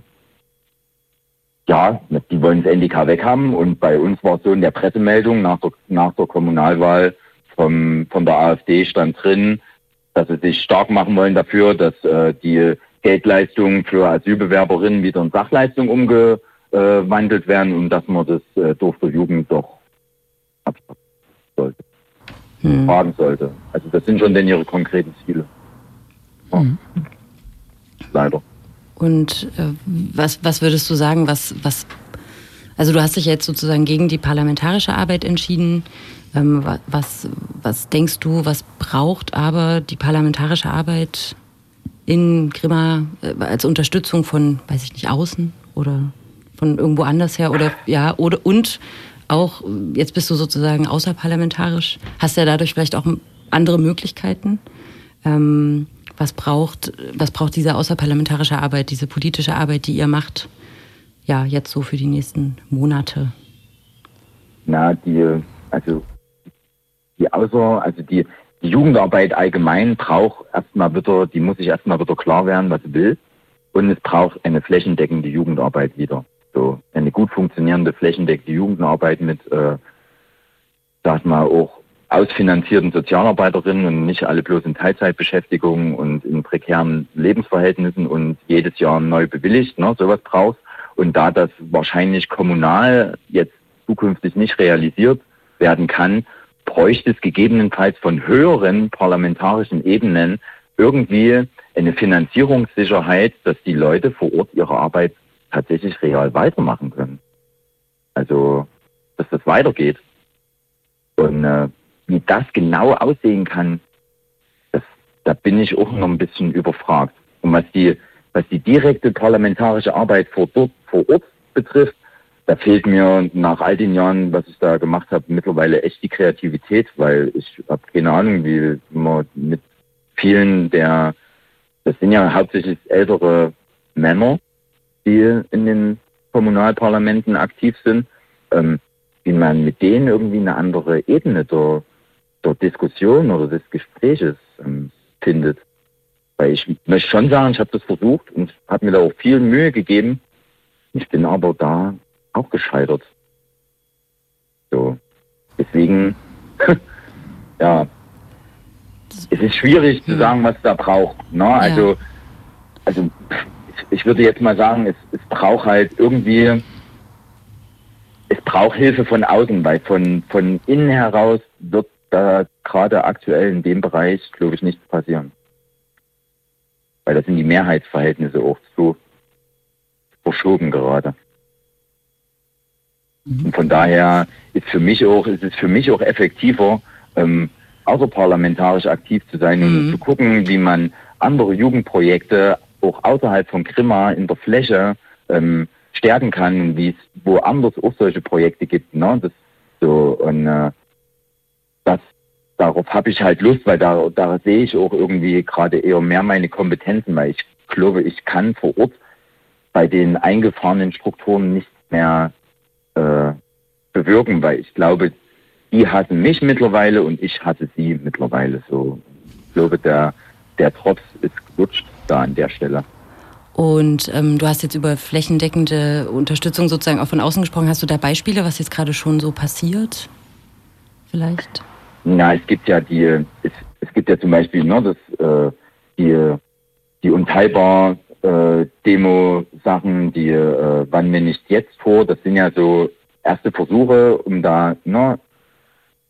ja, die wollen das NDK weghaben und bei uns war es so in der Pressemeldung nach der, nach der Kommunalwahl vom, von der AfD stand drin, dass sie sich stark machen wollen dafür, dass äh, die Geldleistungen für Asylbewerberinnen wieder in Sachleistung umgewandelt werden und dass man das äh, Dorf der Jugend doch sollte, hm. fragen sollte. Also das sind schon denn ihre konkreten Ziele. Ja. Hm. Leider. Und äh, was, was würdest du sagen, was, was, also du hast dich jetzt sozusagen gegen die parlamentarische Arbeit entschieden. Ähm, was, was denkst du, was braucht aber die parlamentarische Arbeit in Grimma äh, als Unterstützung von, weiß ich nicht, außen oder von irgendwo anders her oder ja, oder und auch, jetzt bist du sozusagen außerparlamentarisch, hast ja dadurch vielleicht auch andere Möglichkeiten. Ähm, was braucht, was braucht diese außerparlamentarische Arbeit, diese politische Arbeit, die ihr macht, ja, jetzt so für die nächsten Monate? na, die, also die außer, also die, die Jugendarbeit allgemein braucht erstmal wieder, die muss sich erstmal wieder klar werden, was sie will. Und es braucht eine flächendeckende Jugendarbeit wieder. So eine gut funktionierende flächendeckende Jugendarbeit mit, äh, sag mal, auch ausfinanzierten Sozialarbeiterinnen und nicht alle bloß in Teilzeitbeschäftigung und in prekären Lebensverhältnissen und jedes Jahr neu bewilligt, ne, sowas braucht. Und da das wahrscheinlich kommunal jetzt zukünftig nicht realisiert werden kann, bräuchte es gegebenenfalls von höheren parlamentarischen Ebenen irgendwie eine Finanzierungssicherheit, dass die Leute vor Ort ihre Arbeit tatsächlich real weitermachen können. Also, dass das weitergeht. Und äh, wie das genau aussehen kann, das, da bin ich auch noch ein bisschen überfragt. Und was die, was die direkte parlamentarische Arbeit vor, vor Ort betrifft, da fehlt mir nach all den Jahren, was ich da gemacht habe, mittlerweile echt die Kreativität, weil ich habe keine Ahnung, wie man mit vielen der, das sind ja hauptsächlich ältere Männer, die in den Kommunalparlamenten aktiv sind, ähm, wie man mit denen irgendwie eine andere Ebene der, der Diskussion oder des Gespräches ähm, findet. Weil ich möchte schon sagen, ich habe das versucht und habe mir da auch viel Mühe gegeben. Ich bin aber da auch gescheitert. So. Deswegen, ja, es ist schwierig zu sagen, was da braucht. Ne? Also, also ich, ich würde jetzt mal sagen, es, es braucht halt irgendwie, es braucht Hilfe von außen, weil von, von innen heraus wird da gerade aktuell in dem Bereich, glaube ich, nichts passieren. Weil da sind die Mehrheitsverhältnisse auch so verschoben gerade. Und von daher ist für mich auch, ist es für mich auch effektiver, ähm, außerparlamentarisch aktiv zu sein und Mhm. zu gucken, wie man andere Jugendprojekte auch außerhalb von Grimma in der Fläche ähm, stärken kann, wie es woanders auch solche Projekte gibt. Ne? Das so und äh, das darauf habe ich halt Lust, weil da, da sehe ich auch irgendwie gerade eher mehr meine Kompetenzen, weil ich glaube, ich kann vor Ort bei den eingefahrenen Strukturen nicht mehr äh, bewirken, weil ich glaube, die hassen mich mittlerweile und ich hasse sie mittlerweile so. Ich glaube, der, der Drops ist gelutscht da an der Stelle. Und ähm, du hast jetzt über flächendeckende Unterstützung sozusagen auch von außen gesprochen. Hast du da Beispiele, was jetzt gerade schon so passiert? Vielleicht? Na, es gibt ja die, es, es gibt ja zum Beispiel ne, das, äh, die, die unteilbar äh, Demo-Sachen, die äh, wann mir nicht jetzt vor, das sind ja so erste Versuche, um da ne,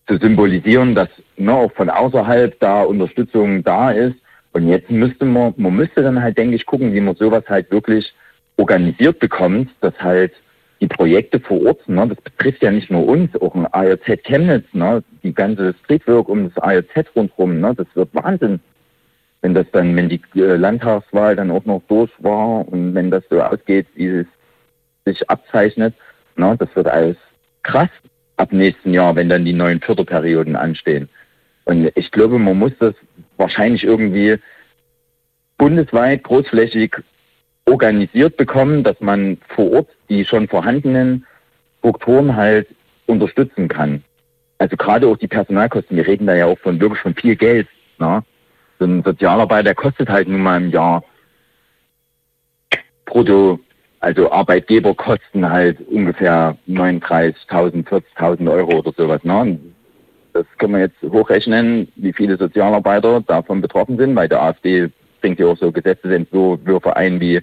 zu symbolisieren, dass ne, auch von außerhalb da Unterstützung da ist. Und jetzt müsste man, man müsste dann halt, denke ich, gucken, wie man sowas halt wirklich organisiert bekommt, dass halt die Projekte vor Ort, ne, das betrifft ja nicht nur uns, auch ein ARZ Chemnitz, ne, die ganze Streetwork um das ARZ rundherum, ne, das wird Wahnsinn. Wenn das dann, wenn die äh, Landtagswahl dann auch noch durch war und wenn das so ausgeht, wie es sich abzeichnet, ne, das wird alles krass ab nächsten Jahr, wenn dann die neuen Förderperioden anstehen. Und ich glaube, man muss das wahrscheinlich irgendwie bundesweit großflächig organisiert bekommen, dass man vor Ort die schon vorhandenen Strukturen halt unterstützen kann. Also gerade auch die Personalkosten, wir reden da ja auch von wirklich von viel Geld. Ne? So ein Sozialarbeiter, kostet halt nun mal im Jahr brutto, also Arbeitgeberkosten halt ungefähr 39.000, 40.000 Euro oder sowas. Ne? Das können wir jetzt hochrechnen, wie viele Sozialarbeiter davon betroffen sind, weil der AfD bringt ja auch so Gesetzesentwürfe ein, wie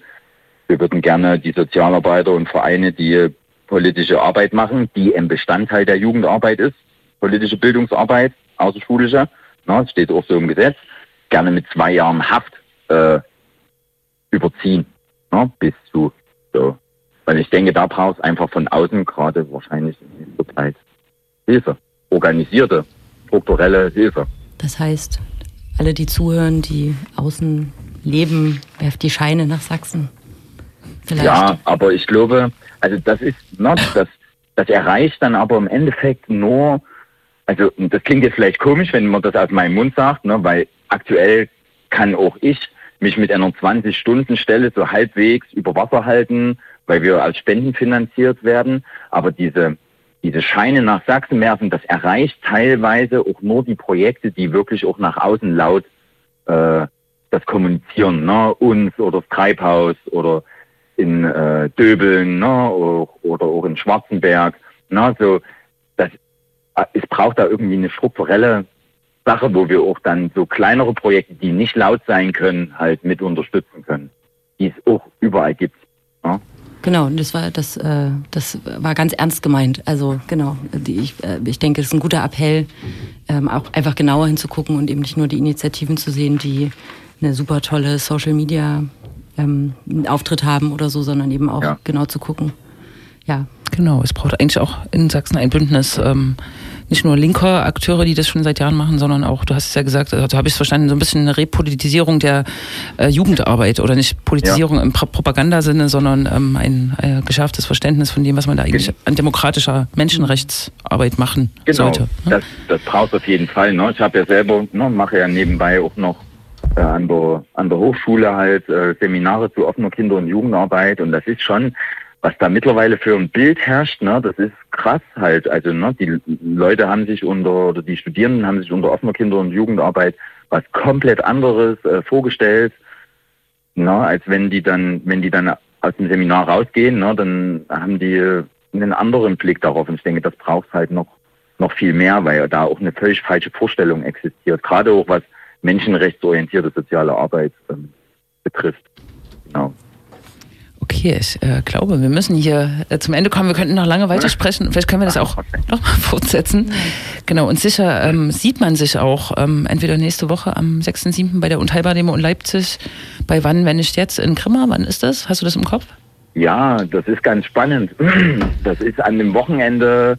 wir würden gerne die Sozialarbeiter und Vereine, die politische Arbeit machen, die ein Bestandteil der Jugendarbeit ist, politische Bildungsarbeit, außerschulische, na, das steht auch so im Gesetz, gerne mit zwei Jahren Haft äh, überziehen, na, bis zu so. Weil ich denke, da braucht es einfach von außen gerade wahrscheinlich in Hilfe, organisierte, strukturelle Hilfe. Das heißt, alle, die zuhören, die außen leben, werft die Scheine nach Sachsen. Vielleicht. Ja, aber ich glaube, also das ist not, das, das erreicht dann aber im Endeffekt nur, also das klingt jetzt vielleicht komisch, wenn man das aus meinem Mund sagt, ne, weil aktuell kann auch ich mich mit einer 20-Stunden-Stelle so halbwegs über Wasser halten, weil wir als Spenden finanziert werden. Aber diese, diese Scheine nach Sachsen werfen, das erreicht teilweise auch nur die Projekte, die wirklich auch nach außen laut äh, das kommunizieren, ne? uns oder das Treibhaus oder in äh, Döbeln ne? oder, oder auch in Schwarzenberg. Ne? So, es braucht da irgendwie eine strukturelle Sache, wo wir auch dann so kleinere Projekte, die nicht laut sein können, halt mit unterstützen können, die es auch überall gibt. Ne? Genau, das war das, äh, das war ganz ernst gemeint. Also genau, die, ich, äh, ich denke, es ist ein guter Appell, ähm, auch einfach genauer hinzugucken und eben nicht nur die Initiativen zu sehen, die eine super tolle Social Media ähm, Auftritt haben oder so, sondern eben auch Ja. genau zu gucken. Ja, Genau, es braucht eigentlich auch in Sachsen ein Bündnis, ähm, nicht nur linker Akteure, die das schon seit Jahren machen, sondern auch, du hast es ja gesagt, also, so habe ich es verstanden, so ein bisschen eine Repolitisierung der äh, Jugendarbeit oder nicht Politisierung im Pro Propagandasinne, sondern ähm, ein äh, geschärftes Verständnis von dem, was man da eigentlich Gen- an demokratischer Menschenrechtsarbeit machen Genau, sollte. ne? das, das braucht auf jeden Fall. Ne? Ich habe ja selber, ne, mache ja nebenbei auch noch äh, an, der, an der Hochschule halt äh, Seminare zu offener Kinder- und Jugendarbeit und das ist schon, was da mittlerweile für ein Bild herrscht, ne, das ist krass halt. Also ne, die Leute haben sich unter, oder die Studierenden haben sich unter offener Kinder- und Jugendarbeit was komplett anderes äh, vorgestellt, ne, als wenn die dann, wenn die dann aus dem Seminar rausgehen, ne, dann haben die einen anderen Blick darauf. Und ich denke, das braucht halt noch noch viel mehr, weil da auch eine völlig falsche Vorstellung existiert, gerade auch was menschenrechtsorientierte soziale Arbeit ähm, betrifft. Genau. Okay, ich äh, glaube, wir müssen hier äh, zum Ende kommen. Wir könnten noch lange weitersprechen. Vielleicht können wir das auch Okay. noch mal fortsetzen. Genau, und sicher ähm, sieht man sich auch ähm, entweder nächste Woche am 6.7. bei der Unteilbar-Demo in Leipzig. Bei wann, wenn nicht jetzt, in Grimma. Wann ist das? Hast du das im Kopf? Ja, das ist ganz spannend. Das ist an dem Wochenende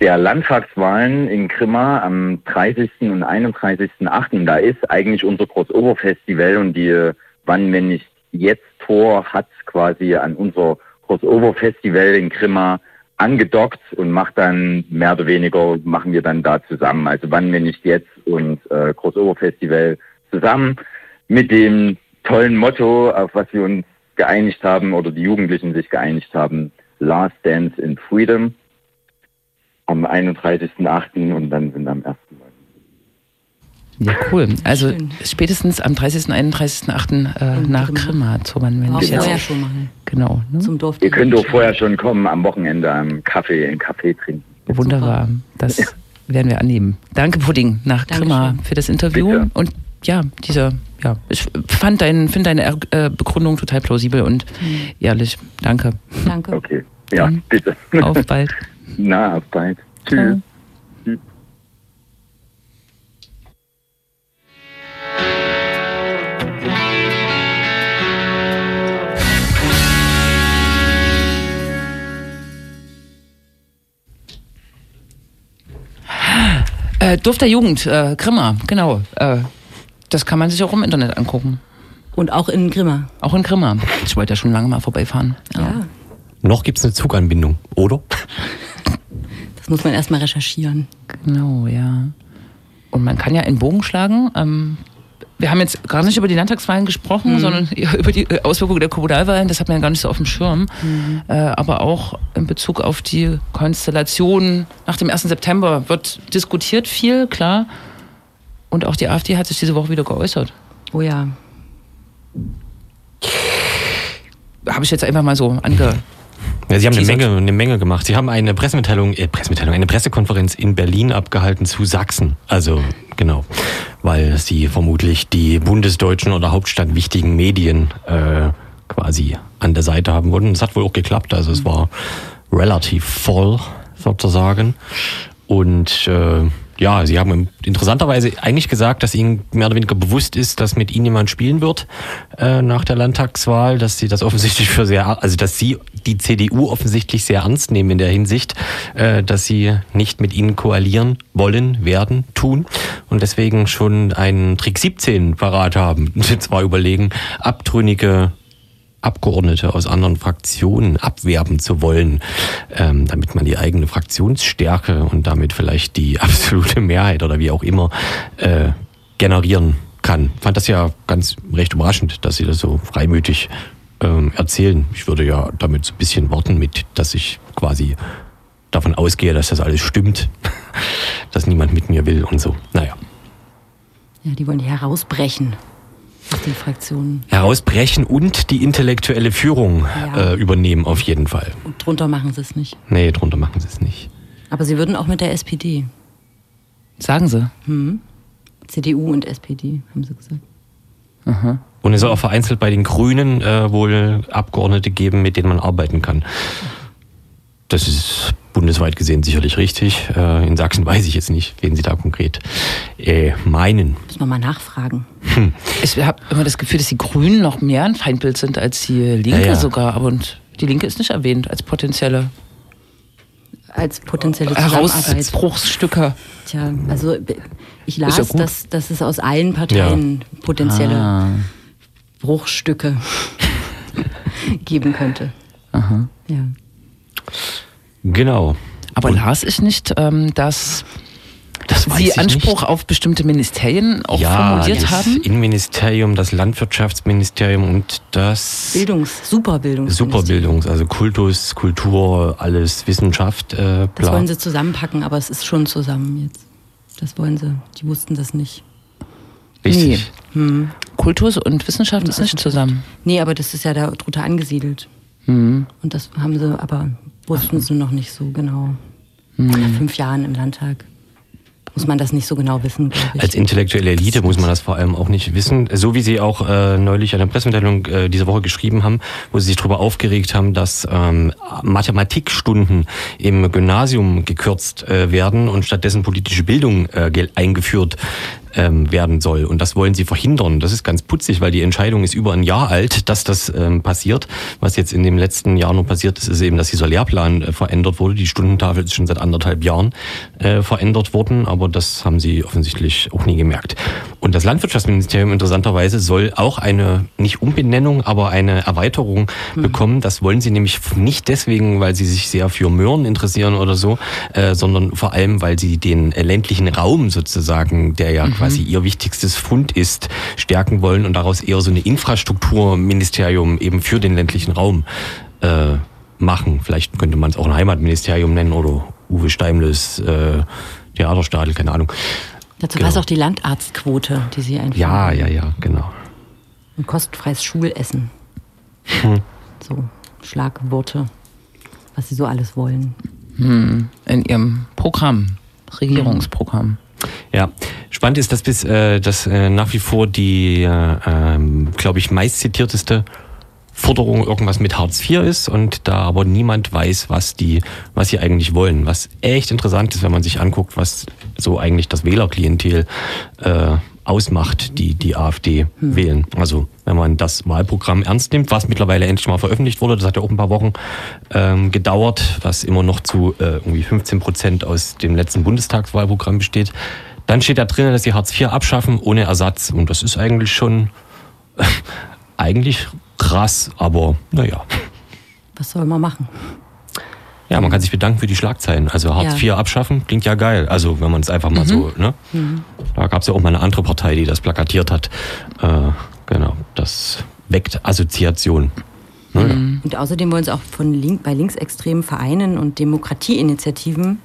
der Landtagswahlen in Grimma am 30. und 31.8. Da ist eigentlich unser Crossover-Festival und die Wann, wenn nicht jetzt Tor hat quasi an unser Crossover-Festival in Grimma angedockt und macht dann mehr oder weniger, machen wir dann da zusammen. Also wann, wenn nicht jetzt und äh, Crossover-Festival zusammen mit dem tollen Motto, auf was wir uns geeinigt haben oder die Jugendlichen sich geeinigt haben, Last Dance in Freedom am 31.8. und dann sind am 1. Ja, cool. Also Schön. spätestens am 30. 31.8. Äh, In nach Grimma. Grimma zu wann, wenn auch jetzt. vorher schon mal Genau. Ne? zum Dorf. Ihr könnt auch vorher schon kommen am Wochenende am Kaffee, einen Kaffee trinken. Wunderbar. Das werden wir annehmen. Danke, Pudding, nach. Grimma für das Interview. Bitte. Und ja, dieser, ja, ich fand dein, finde deine äh, Begründung total plausibel und ehrlich. Danke. Danke. Okay. Ja, Dann bitte. Auf bald. Na, auf bald. Tschüss. Äh, Duft der Jugend, äh, Grimma, genau. Äh, das kann man sich auch im Internet angucken. Und auch in Grimma. Auch in Grimma. Ich wollte ja schon lange mal vorbeifahren. Ja. Noch gibt es eine Zuganbindung, oder? Das muss man erstmal recherchieren. Genau, ja. Und man kann ja einen Bogen schlagen. Ähm, wir haben jetzt gar nicht über die Landtagswahlen gesprochen, sondern eher über die äh, Auswirkungen der Kommunalwahlen. Das hat man ja gar nicht so auf dem Schirm. Äh, aber auch in Bezug auf die Konstellation nach dem 1. September wird diskutiert viel, klar. Und auch die AfD hat sich diese Woche wieder geäußert. Oh ja. Habe ich jetzt einfach mal so ange... Ja, Sie haben eine. Menge, eine Menge gemacht. Sie haben eine Pressemitteilung, äh, Pressemitteilung, eine Pressekonferenz in Berlin abgehalten zu Sachsen. Also genau, weil Sie vermutlich die bundesdeutschen oder hauptstadtwichtigen Medien äh, quasi an der Seite haben wollten. Es hat wohl auch geklappt. Also es war relativ voll sozusagen. Und äh, ja, Sie haben interessanterweise eigentlich gesagt, dass Ihnen mehr oder weniger bewusst ist, dass mit Ihnen jemand spielen wird äh, nach der Landtagswahl, dass Sie das offensichtlich für sehr, also dass Sie die CDU offensichtlich sehr ernst nehmen in der Hinsicht, äh, dass Sie nicht mit Ihnen koalieren wollen, werden, tun und deswegen schon einen Trick 17 parat haben. Und zwar überlegen, abtrünnige Abgeordnete aus anderen Fraktionen abwerben zu wollen, ähm, damit man die eigene Fraktionsstärke und damit vielleicht die absolute Mehrheit oder wie auch immer äh, generieren kann. Fand das ja ganz recht überraschend, dass Sie das so freimütig ähm, erzählen. Ich würde ja damit so ein bisschen warten mit, dass ich quasi davon ausgehe, dass das alles stimmt, dass niemand mit mir will und so. Naja. Ja, die wollen die herausbrechen aus den Fraktionen. Herausbrechen und die intellektuelle Führung Ja. äh, übernehmen auf jeden Fall. Und drunter machen sie es nicht. Nee, drunter machen sie es nicht. Aber sie würden auch mit der SPD. Sagen sie. CDU und SPD, haben sie gesagt. Und es soll auch vereinzelt bei den Grünen äh, wohl Abgeordnete geben, mit denen man arbeiten kann. Das ist bundesweit gesehen sicherlich richtig. Äh, in Sachsen weiß ich jetzt nicht, wen sie da konkret äh, meinen. Müssen wir mal nachfragen. Ich habe immer das Gefühl, dass die Grünen noch mehr ein Feindbild sind als die Linke Ja, ja. sogar. Aber und die Linke ist nicht erwähnt als potenzielle Als potenzielle Zusammenarbeit. Herausbruchsstücke. Tja, also ich las, ja dass, dass es aus allen Parteien potenzielle Ah. Bruchstücke geben könnte. Aha. Ja. Genau. Aber las ich nicht, ähm, dass Sie Anspruch nicht. auf bestimmte Ministerien auch ja, formuliert das haben? Innenministerium, das Landwirtschaftsministerium und das Bildungs, Superbildungs. Superbildungs, also Kultus, Kultur, alles Wissenschaft, äh, Das wollen sie zusammenpacken, aber es ist schon zusammen jetzt. Das wollen sie. Die wussten das nicht. Richtig. Kultus und Wissenschaft ist nicht zusammen. Nee, aber das ist ja da drunter angesiedelt. Mhm. Und das haben sie, aber wussten sie noch nicht so genau. Nach fünf Jahren im Landtag muss man das nicht so genau wissen. Als intellektuelle Elite muss man das vor allem auch nicht wissen. So wie Sie auch äh, neulich eine Pressemitteilung äh, diese Woche geschrieben haben, wo Sie sich darüber aufgeregt haben, dass ähm, Mathematikstunden im Gymnasium gekürzt äh, werden und stattdessen politische Bildung äh, eingeführt ähm, werden soll. Und das wollen Sie verhindern. Das ist ganz putzig, weil die Entscheidung ist über ein Jahr alt, dass das ähm, passiert. Was jetzt in dem letzten Jahr nur passiert ist, ist eben, dass dieser Lehrplan äh, verändert wurde. Die Stundentafel ist schon seit anderthalb Jahren äh, verändert worden, aber das haben Sie offensichtlich auch nie gemerkt. Und das Landwirtschaftsministerium interessanterweise soll auch eine, nicht Umbenennung, aber eine Erweiterung bekommen. Das wollen Sie nämlich nicht deswegen, weil Sie sich sehr für Möhren interessieren oder so, äh, sondern vor allem, weil Sie den ländlichen Raum sozusagen, der ja quasi Ihr wichtigstes Fund ist, stärken wollen und daraus eher so eine Infrastrukturministerium eben für den ländlichen Raum äh, machen. Vielleicht könnte man es auch ein Heimatministerium nennen oder Uwe Steimles äh, Theaterstadel, keine Ahnung. Dazu genau. passt auch die Landarztquote, die sie einführen. Ja, ja, ja, genau. Und kostenfreies Schulessen. Hm. So Schlagworte, was sie so alles wollen. In ihrem Programm, Regierungsprogramm. Ja, spannend ist, dass bis äh, das äh, nach wie vor die, äh, ähm, glaube ich, meistzitierteste Forderung irgendwas mit Hartz IV ist und da aber niemand weiß, was die, was sie eigentlich wollen. Was echt interessant ist, wenn man sich anguckt, was so eigentlich das Wählerklientel äh, ausmacht, die die AfD wählen. Also wenn man das Wahlprogramm ernst nimmt, was mittlerweile endlich mal veröffentlicht wurde, das hat ja auch ein paar Wochen ähm, gedauert, was immer noch zu äh, irgendwie 15 Prozent aus dem letzten Bundestagswahlprogramm besteht. Dann steht da drin, dass sie Hartz IV abschaffen ohne Ersatz. Und das ist eigentlich schon eigentlich krass, aber naja. Was soll man machen? Ja, man kann sich bedanken für die Schlagzeilen. Also Hartz Ja. IV abschaffen klingt ja geil. Also wenn man es einfach mal so, ne? Da gab es ja auch mal eine andere Partei, die das plakatiert hat. Äh, genau, das weckt Assoziation. Naja. Und außerdem wollen sie auch von link, bei linksextremen Vereinen und Demokratieinitiativen,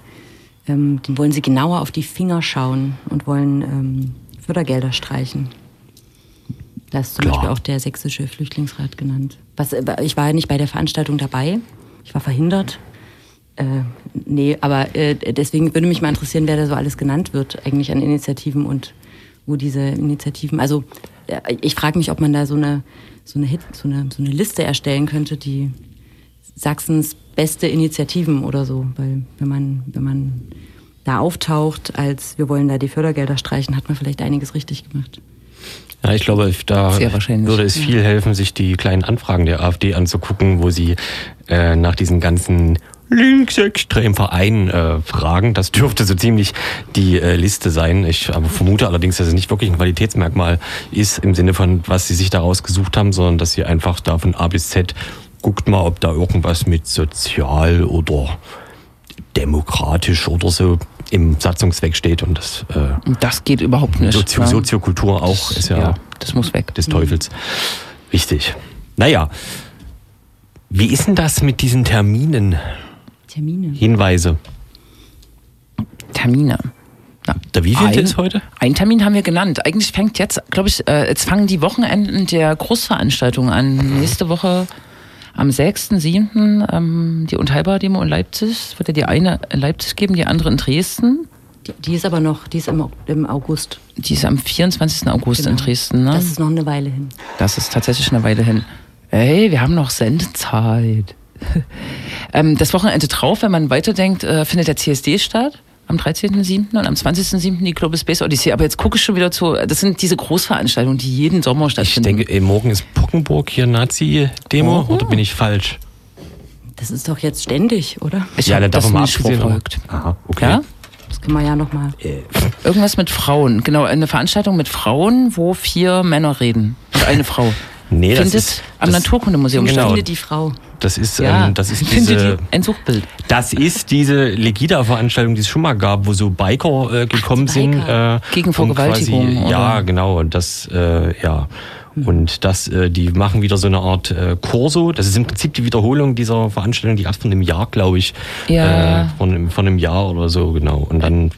ähm, den wollen sie genauer auf die Finger schauen und wollen ähm, Fördergelder streichen. Da ist zum Klar. Beispiel auch der sächsische Flüchtlingsrat genannt. Was, äh, ich war ja nicht bei der Veranstaltung dabei. Ich war verhindert. Äh, nee, aber äh, deswegen würde mich mal interessieren, wer da so alles genannt wird, eigentlich an Initiativen und wo diese Initiativen. Also äh, ich frage mich, ob man da so eine, so eine Hit, so eine, so eine Liste erstellen könnte, die Sachsens beste Initiativen oder so. Weil wenn man, wenn man da auftaucht, als wir wollen da die Fördergelder streichen, hat man vielleicht einiges richtig gemacht. Ja, ich glaube, da würde es viel helfen, sich die kleinen Anfragen der AfD anzugucken, wo sie äh, nach diesen ganzen linksextremen Vereinen äh, fragen. Das dürfte so ziemlich die äh, Liste sein. Ich aber vermute allerdings, dass es nicht wirklich ein Qualitätsmerkmal ist im Sinne von, was sie sich da rausgesucht haben, sondern dass sie einfach da von A bis Z guckt mal, ob da irgendwas mit sozial oder demokratisch oder so im Satzungszweck steht und das äh, Und das geht überhaupt nicht. Sozio. Soziokultur auch ist ja, ja, das muss weg. des Teufels. Richtig. Naja, wie ist denn das mit diesen Terminen? Termine. Hinweise. Termine. Na, Der wievielte ist heute? Einen Termin haben wir genannt. Eigentlich fängt jetzt, glaube ich, äh, jetzt fangen die Wochenenden der Großveranstaltungen an. Nächste Woche am 6.7. Ähm, die Unteilbar-Demo in Leipzig. Es wird ja die eine in Leipzig geben, die andere in Dresden. Die, die ist aber noch, die ist im, im August. Die ist am 24. August in Genau. Dresden. Ne? Das ist noch eine Weile hin. Das ist tatsächlich eine Weile hin. Ey, wir haben noch Sendezeit. Ähm, das Wochenende drauf, wenn man weiterdenkt, äh, findet der CSD statt. Am 13.07. und am 20.07. die Global Space Odyssey. Aber jetzt gucke ich schon wieder zu. Das sind diese Großveranstaltungen, die jeden Sommer Ich stattfinden. denke, ey, morgen ist Pockenburg hier Nazi-Demo. Oh. Oder bin ich falsch? Das ist doch jetzt ständig, oder? ich ja, dann das davon mal verfolgt. Aha, okay. Ja? Das können wir ja nochmal. Irgendwas mit Frauen. Genau, eine Veranstaltung mit Frauen, wo vier Männer reden. Und eine Frau. Nee, das Findet ist, am das, Naturkundemuseum Genau. statt. Finde die Frau. das ist, Ja, ähm, das ist findet diese, die- ein Suchbild. das ist diese Legida-Veranstaltung, die es schon mal gab, wo so Biker äh, gekommen die sind. Biker. Äh, Gegen Vergewaltigung, quasi- Ja, genau. Und das, äh, ja. Und das, äh, die machen wieder so eine Art äh, Corso. Das ist im Prinzip die Wiederholung dieser Veranstaltung, die erst von einem Jahr, glaube ich, Ja. äh, von, einem- von einem Jahr oder so, genau. Und dann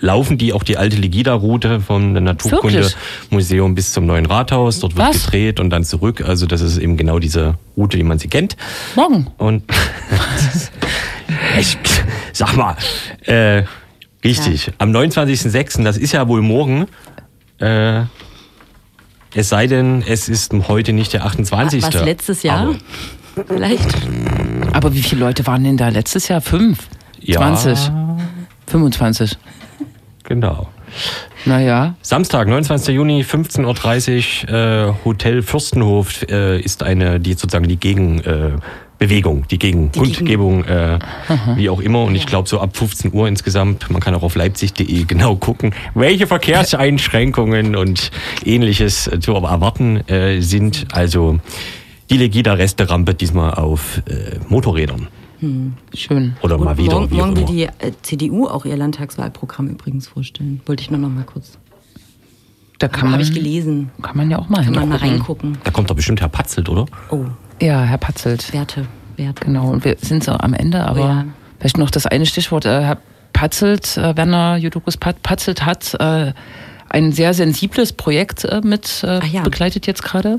laufen die auch die alte Legida-Route vom Naturkundemuseum bis zum neuen Rathaus. Dort wird Was? gedreht und dann zurück. Also das ist eben genau diese Route, wie man sie kennt. Morgen. Und ich sag mal, äh, richtig, am 29.06., das ist ja wohl morgen, äh, es sei denn, es ist heute nicht der 28. Was letztes Jahr? Aber, Vielleicht. Aber wie viele Leute waren denn da letztes Jahr? Fünf? Ja. 20? 25? Genau. Naja. Samstag, 29. Juni, 15.30 Uhr, äh, Hotel Fürstenhof äh, ist eine, die sozusagen die Gegenbewegung, äh, Bewegung, die Gegenkundgebung, äh, wie auch immer. Und ich glaube, so ab 15 Uhr insgesamt, man kann auch auf leipzig.de genau gucken, welche Verkehrseinschränkungen und ähnliches äh, zu erwarten äh, sind. Also die Legida-Resterampe diesmal auf äh, Motorrädern. Schön. Oder mal wieder. morgen morgen will die äh, CDU auch ihr Landtagswahlprogramm übrigens vorstellen. Wollte ich nur noch mal kurz. Da kann man, Habe ich gelesen. kann man ja auch mal Kann man mal reingucken. Da kommt doch bestimmt Herr Patzelt, oder? Oh, Ja, Herr Patzelt. Werte, Werte. Genau. Und wir sind so am Ende, aber Oh ja. vielleicht noch das eine Stichwort. Äh, Herr Patzelt, äh, Werner Judokus Pat Patzelt hat ein sehr sensibles Projekt mit ja. begleitet jetzt gerade.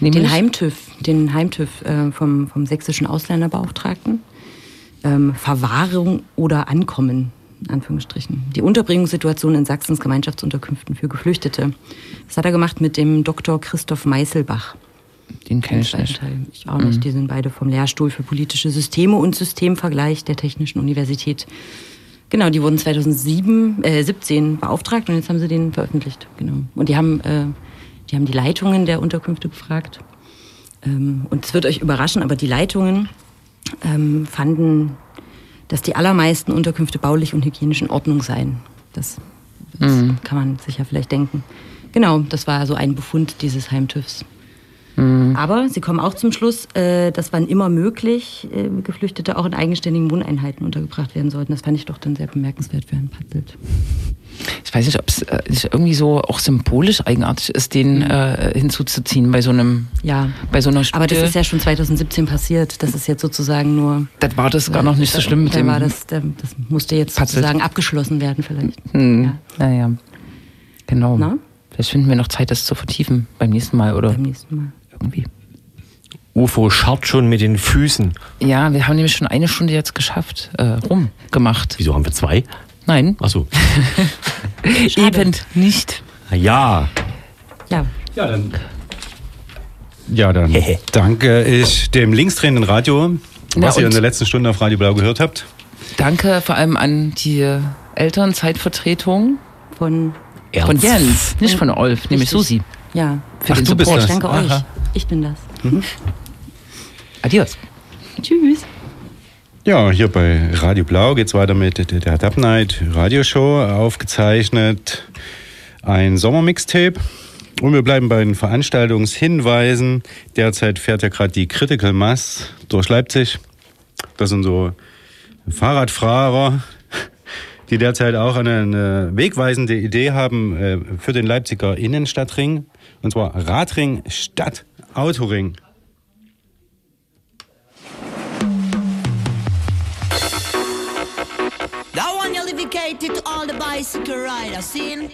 Nämlich Den Heimtüv, den Heimtüv äh, vom, vom sächsischen Ausländerbeauftragten. Ähm, Verwahrung oder Ankommen, in Anführungsstrichen. Die Unterbringungssituation in Sachsens Gemeinschaftsunterkünften für Geflüchtete. Das hat er gemacht mit dem Dr. Christoph Meißelbach. Den kenne ich nicht. Teil. Ich auch nicht. Die sind beide vom Lehrstuhl für politische Systeme und Systemvergleich der Technischen Universität. Genau, die wurden 2007, äh, 17 beauftragt und jetzt haben sie den veröffentlicht. Genau. Und die haben, äh, die haben die Leitungen der Unterkünfte befragt. Ähm, und es wird euch überraschen, aber die Leitungen ähm, fanden, dass die allermeisten Unterkünfte baulich und hygienisch in Ordnung seien. Das, das kann man sich ja vielleicht denken. Genau, das war so ein Befund dieses Heimtüvs. Aber sie kommen auch zum Schluss, äh, dass wann immer möglich äh, Geflüchtete auch in eigenständigen Wohneinheiten untergebracht werden sollten. Das fand ich doch dann sehr bemerkenswert für Herrn Patzelt. Ich weiß nicht, ob es äh, irgendwie so auch symbolisch eigenartig ist, den äh, hinzuzuziehen bei so einem, Ja, bei so einer Studie. aber das ist ja schon 2017 passiert. Das ist jetzt sozusagen nur. das war das gar noch nicht so schlimm mit dem. war das, da, das musste jetzt Patzelt. sozusagen abgeschlossen werden vielleicht. Hm, Ja, Naja, genau. Na? Vielleicht finden wir noch Zeit, das zu vertiefen beim nächsten Mal oder beim nächsten Mal. irgendwie. UFO scharrt schon mit den Füßen. Ja, wir haben nämlich schon eine Stunde jetzt geschafft, äh, rum gemacht. Wieso haben wir zwei? Nein, Achso. eben nicht. Ja. Ja, Ja, dann. Ja, dann danke ich dem linksdrehenden Radio, Na was ihr in der letzten Stunde auf Radio Blau gehört habt. Danke vor allem an die Elternzeitvertretung von. von Jens, nicht von Olf, nämlich. Susi. Ja, Für Ach, den du bist Support. das. danke Aha. euch. Ich bin das. Adios. Tschüss. Ja, hier bei Radio Blau geht's weiter mit der- der Dub Night Radioshow, aufgezeichnet ein Sommermixtape. Und wir bleiben bei den Veranstaltungshinweisen. Derzeit fährt ja gerade die Critical Mass durch Leipzig. Das sind so Fahrradfahrer, die derzeit auch eine, eine wegweisende Idee haben äh, für den Leipziger Innenstadtring. Und zwar Radring statt Autoring. Dedicated to all the bicycle riders. Seen?